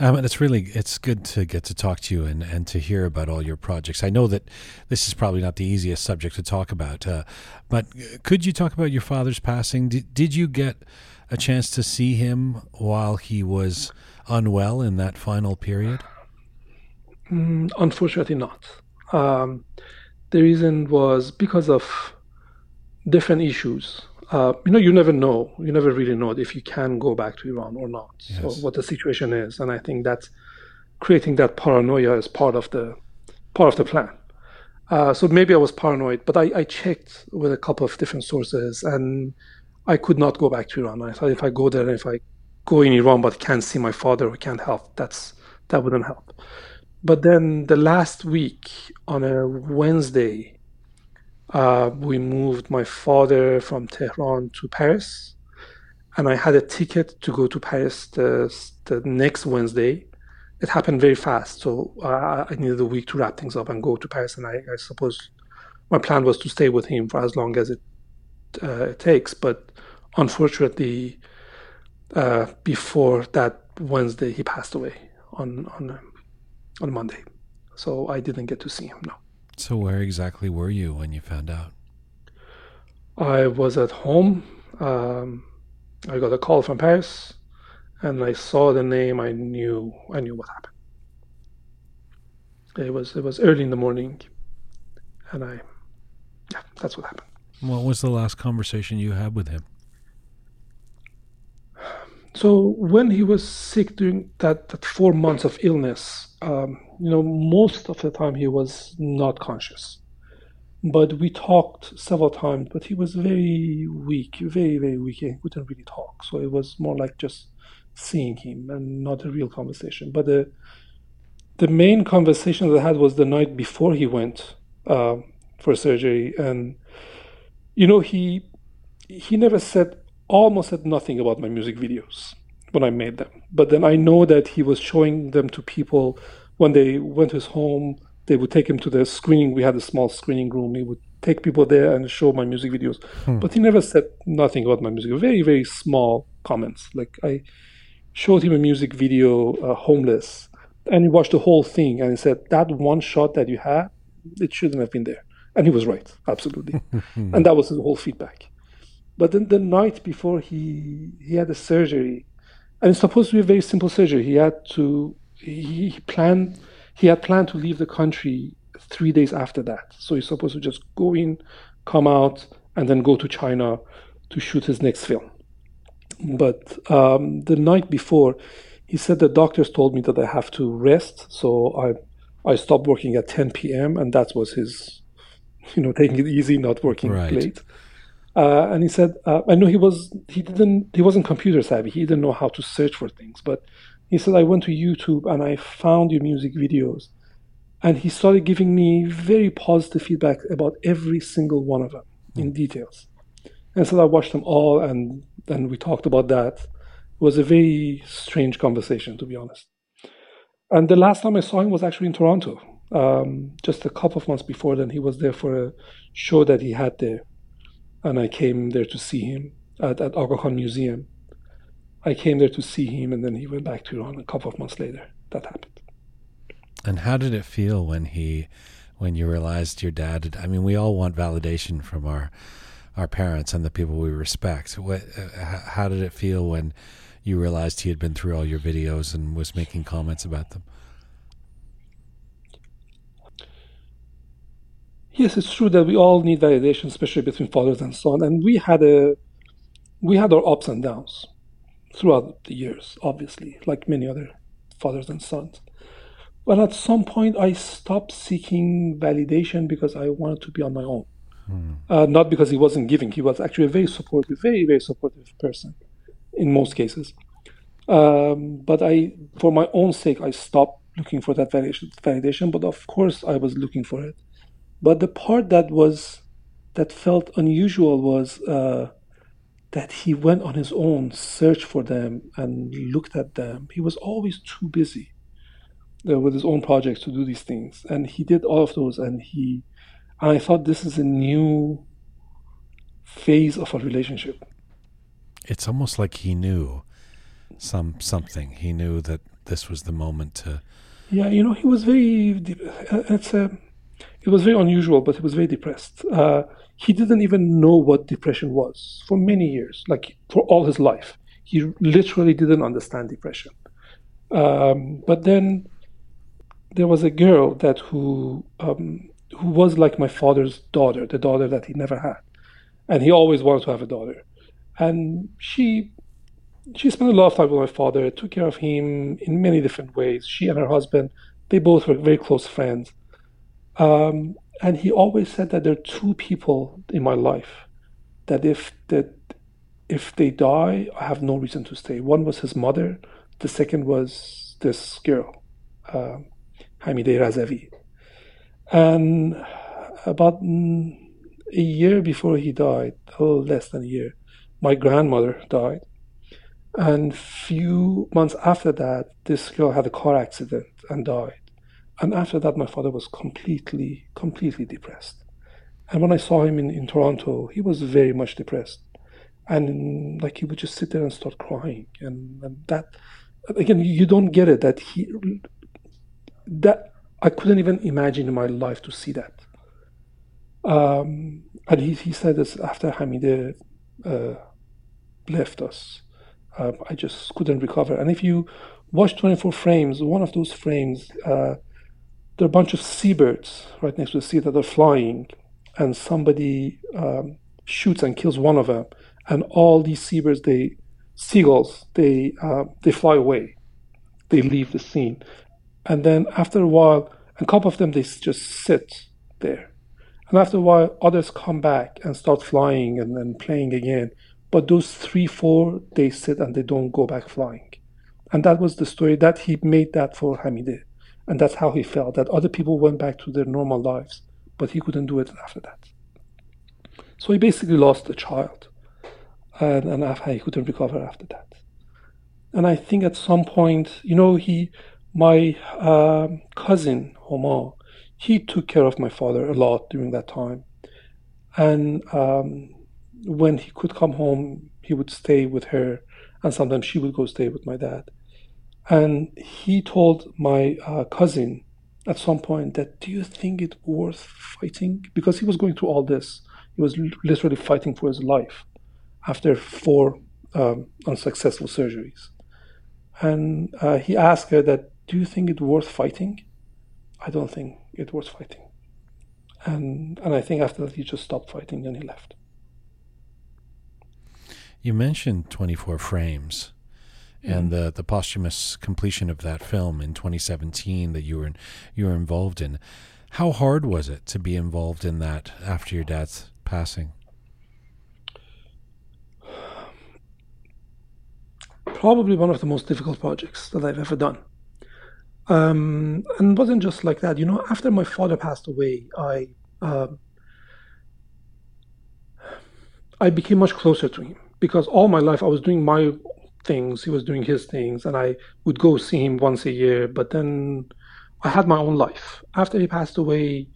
Um, and it's really it's good to get to talk to you and, and to hear about all your projects. I know that this is probably not the easiest subject to talk about, uh, but could you talk about your father's passing? Did, did you get a chance to see him while he was unwell in that final period? Mm, unfortunately, not. Um, the reason was because of different issues uh, you know, you never know. You never really know if you can go back to Iran or not. Yes. So what the situation is, and I think that creating that paranoia is part of the part of the plan. Uh, so maybe I was paranoid, but I, I, checked with a couple of different sources, and I could not go back to Iran. I thought if I go there, and if I go in Iran but can't see my father or can't help, that's that wouldn't help. But then the last week on a Wednesday, uh, we moved my father from Tehran to Paris, and I had a ticket to go to Paris the, the next Wednesday. It happened very fast, so uh, I needed a week to wrap things up and go to Paris. And I, I suppose my plan was to stay with him for as long as it, uh, it takes. But unfortunately, uh, before that Wednesday, he passed away on on on Monday, so I didn't get to see him. No. So, where exactly were you when you found out? I was at home. Um, I got a call from Paris, and I saw the name. I knew. I knew what happened. It was it was early in the morning, and I, yeah, that's what happened. What was the last conversation you had with him? So when he was sick during that, that four months of illness, um, you know, most of the time he was not conscious. But we talked several times, but he was very weak, very, very weak. He couldn't really talk. So it was more like just seeing him and not a real conversation. But the the main conversation that I had was the night before he went uh, for surgery, and you know he he never said almost said nothing about my music videos when I made them. But then I know that he was showing them to people when they went to his home. They would take him to the screening. We had a small screening room. He would take people there and show my music videos. Hmm. But he never said nothing about my music. Very, very small comments. Like I showed him a music video, uh, Homeless, and he watched the whole thing and he said, That one shot that you had, it shouldn't have been there. And he was right, absolutely. [laughs] and that was his whole feedback. But then the night before he he had a surgery, and it's supposed to be a very simple surgery. He had to he, he planned he had planned to leave the country three days after that. So he's supposed to just go in, come out, and then go to China to shoot his next film. But um, the night before, he said the doctors told me that I have to rest. So I I stopped working at 10 p.m. and that was his, you know, taking it easy, not working right. late. Uh, and he said, uh, I know he was he didn't he wasn't computer savvy. He didn't know how to search for things. But he said I went to YouTube and I found your music videos, and he started giving me very positive feedback about every single one of them in details. And so I watched them all, and then we talked about that. It was a very strange conversation, to be honest. And the last time I saw him was actually in Toronto, um, just a couple of months before then. He was there for a show that he had there, and I came there to see him at, at Aga Khan Museum. I came there to see him, and then he went back to Iran a couple of months later. That happened. And how did it feel when he, when you realized your dad? I mean, we all want validation from our our parents and the people we respect. What, uh, how did it feel when you realized he had been through all your videos and was making comments about them? Yes, it's true that we all need validation, especially between fathers and son. And we had a we had our ups and downs throughout the years, obviously, like many other fathers and sons. But at some point, I stopped seeking validation because I wanted to be on my own. Hmm. Uh, not because he wasn't giving. He was actually a very supportive, very, very supportive person in most cases. Um, but I, for my own sake, I stopped looking for that validation, validation. But of course, I was looking for it. But the part that was that felt unusual was uh, that he went on his own, searched for them, and looked at them. He was always too busy uh, with his own projects to do these things, and he did all of those. And he, and I thought this is a new phase of a relationship. It's almost like he knew some something. He knew that this was the moment to. Yeah, you know, he was very. Uh, it's a it was very unusual, but he was very depressed. Uh, he didn't even know what depression was for many years, like for all his life. He literally didn't understand depression. Um, but then there was a girl that who um, who was like my father's daughter, the daughter that he never had, and he always wanted to have a daughter. And she she spent a lot of time with my father, took care of him in many different ways. She and her husband, they both were very close friends. Um, and he always said that there are two people in my life that if that if they die, I have no reason to stay. One was his mother. The second was this girl, uh, Razavi. And about a year before he died, a little less than a year, my grandmother died. And few months after that, this girl had a car accident and died. And after that, my father was completely, completely depressed. And when I saw him in, in Toronto, he was very much depressed. And like he would just sit there and start crying. And, and that, again, you don't get it that he, that I couldn't even imagine in my life to see that. Um, and he, he said this after Hamide uh, left us. Uh, I just couldn't recover. And if you watch 24 frames, one of those frames, uh, there are a bunch of seabirds right next to the sea that are flying, and somebody um, shoots and kills one of them, and all these seabirds, they seagulls, they uh, they fly away, they leave the scene, and then after a while, a couple of them they just sit there, and after a while, others come back and start flying and then playing again, but those three, four, they sit and they don't go back flying, and that was the story that he made that for Hamide and that's how he felt that other people went back to their normal lives, but he couldn't do it after that. So he basically lost a child, and, and he couldn't recover after that. And I think at some point, you know, he, my uh, cousin Omar, he took care of my father a lot during that time. And um, when he could come home, he would stay with her, and sometimes she would go stay with my dad. And he told my uh, cousin at some point that, do you think it's worth fighting? Because he was going through all this. He was literally fighting for his life after four um, unsuccessful surgeries. And uh, he asked her that, do you think it's worth fighting? I don't think it's worth fighting. And, and I think after that he just stopped fighting and he left. You mentioned 24 frames Mm-hmm. and the the posthumous completion of that film in 2017 that you were in, you were involved in. How hard was it to be involved in that after your dad's passing? Probably one of the most difficult projects that I've ever done. Um, and wasn't just like that. You know, after my father passed away, I uh, I became much closer to him because all my life I was doing my things, he was doing his things, and I would go see him once a year. But then I had my own life. After he passed away,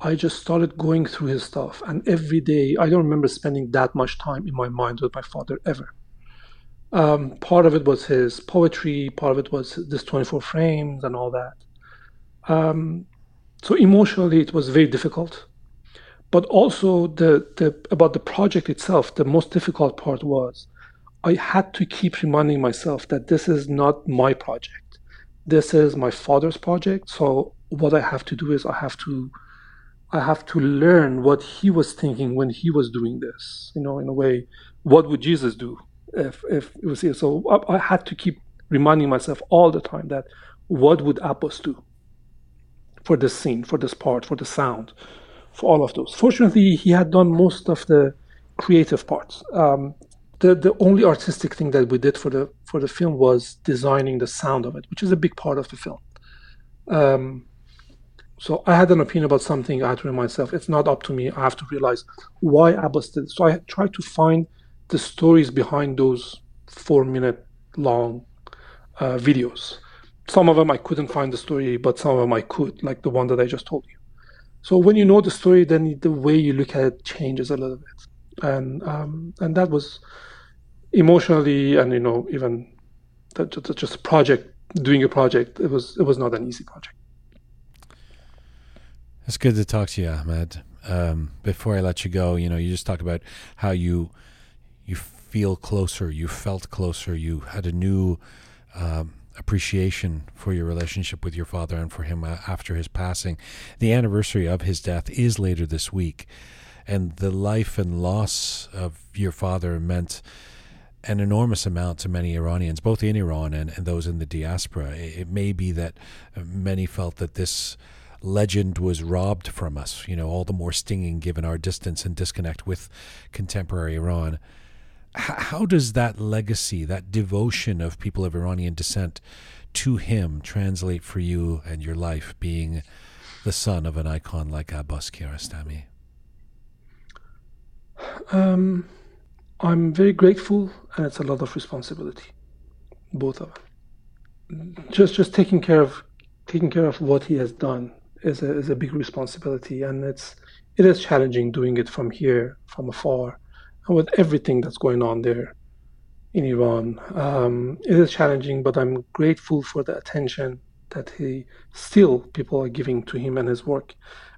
I just started going through his stuff, and every day I don't remember spending that much time in my mind with my father ever. Um, part of it was his poetry, part of it was this 24 frames and all that. Um, so emotionally, it was very difficult. But also the, the about the project itself, the most difficult part was I had to keep reminding myself that this is not my project. This is my father's project. So what I have to do is I have to I have to learn what he was thinking when he was doing this. You know, in a way, what would Jesus do if if it was here? So I, I had to keep reminding myself all the time that what would Abbas do for this scene, for this part, for the sound, for all of those. Fortunately, he had done most of the creative parts. Um, the the only artistic thing that we did for the for the film was designing the sound of it, which is a big part of the film. Um, so I had an opinion about something. I had to remind myself it's not up to me. I have to realize why Abbas did. It. So I tried to find the stories behind those four minute long uh, videos. Some of them I couldn't find the story, but some of them I could, like the one that I just told you. So when you know the story, then the way you look at it changes a little bit, and um, and that was emotionally and you know even that, just project doing a project it was it was not an easy project. It's good to talk to you Ahmad. Um, before i let you go you know you just talk about how you you feel closer you felt closer you had a new um, appreciation for your relationship with your father and for him uh, after his passing. The anniversary of his death is later this week and the life and loss of your father meant an enormous amount to many Iranians, both in Iran and, and those in the diaspora. It, it, may be that uh, many felt that this legend was robbed from us, you know, all the more stinging given our distance and disconnect with contemporary Iran. H- how does that legacy, that devotion of people of Iranian descent to him translate for you and your life being the son of an icon like Abbas Kiarostami? Um I'm very grateful, and it's a lot of responsibility, both of them. Just just taking care of taking care of what he has done is a is a big responsibility, and it's it is challenging doing it from here, from afar, and with everything that's going on there in Iran. Um, it is challenging, but I'm grateful for the attention that he still people are giving to him and his work.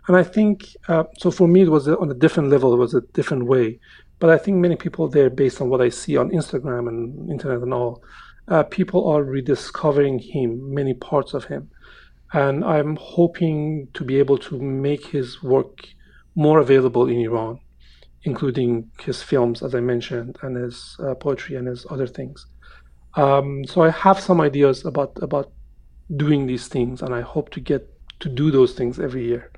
And I think uh, so. For me, it was on a different level. It was a different way but I think many people there, based on what I see on Instagram and internet and all, uh, people are rediscovering him, many parts of him. And I'm hoping to be able to make his work more available in Iran, including his films, as I mentioned, and his uh, poetry and his other things. Um, so I have some ideas about about doing these things, and I hope to get to do those things every year.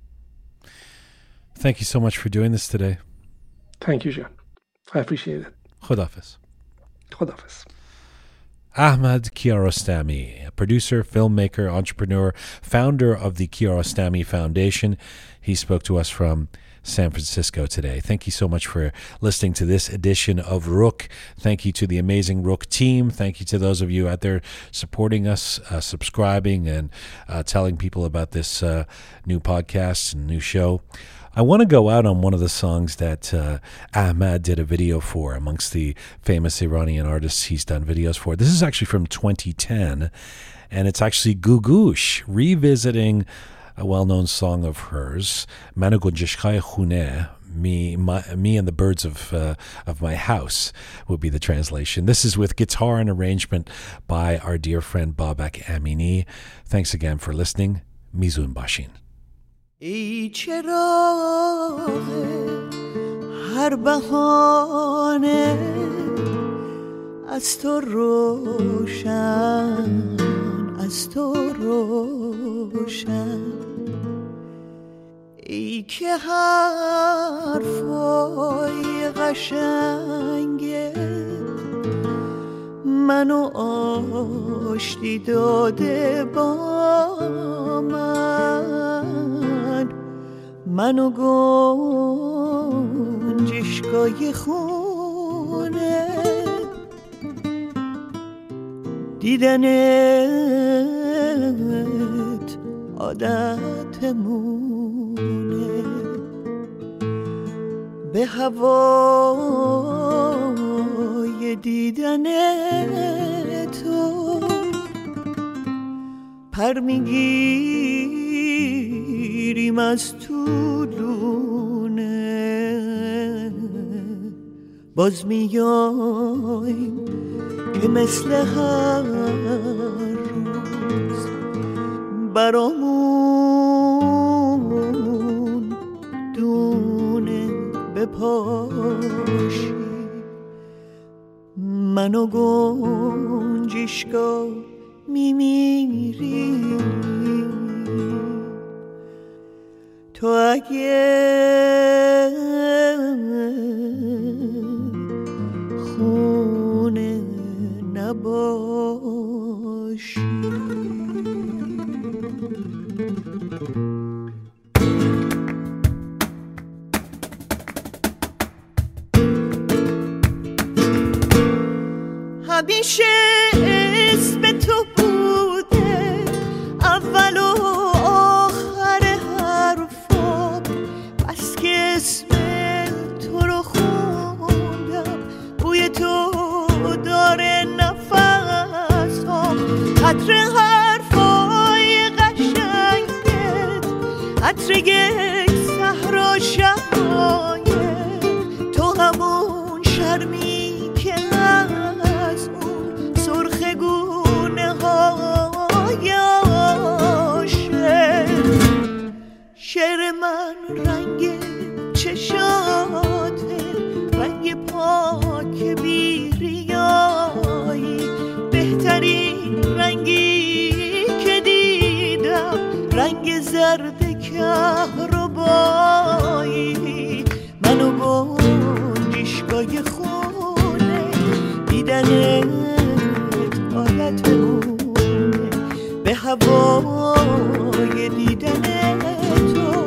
Thank you so much for doing this today. Thank you, Jian. I appreciate it. Khodafis. Khodafis. Ahmad Kiarostami, a producer, filmmaker, entrepreneur, founder of the Kiarostami Foundation. He spoke to us from San Francisco today. Thank you so much for listening to this edition of Rook. Thank you to the amazing Rook team. Thank you to those of you out there supporting us, uh, subscribing, and uh, telling people about this uh, new podcast and new show. I want to go out on one of the songs that uh, Ahmad did a video for amongst the famous Iranian artists he's done videos for. This is actually from 2010, and it's actually Googoosh revisiting a well-known song of hers, Managunjishkaya Khune, me, me and the birds of uh, of my house would be the translation. This is with guitar and arrangement by our dear friend Babak Amini. Thanks again for listening. Mizun Bashin. ای چراغ هر بهانه از تو روشن از تو روشن. ای که حرفای قشنگه منو آشتی داده با من. منو گنجشگاه خونه. دیدنت عادتمونه. به هوای دیدن تو پر می‌گیریم از طولونه باز میایم که مثل هر روز برامون دونه بپاشی. منو گنجشگاه میمیری تو اگه خونه نباشی. همیشه دیدنت عادتمونه به هوای دیدن تو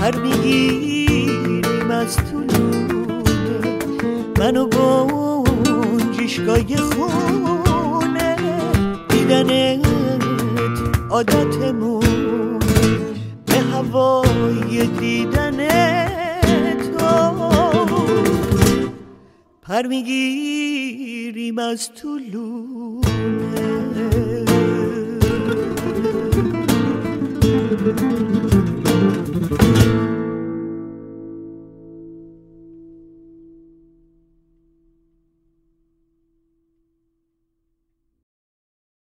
هر می‌گیریم از طولونه منو گنجشگاه خونه دیدنت عادتمونه به هوای دیدن سر می‌گیریم از طلوعه thank you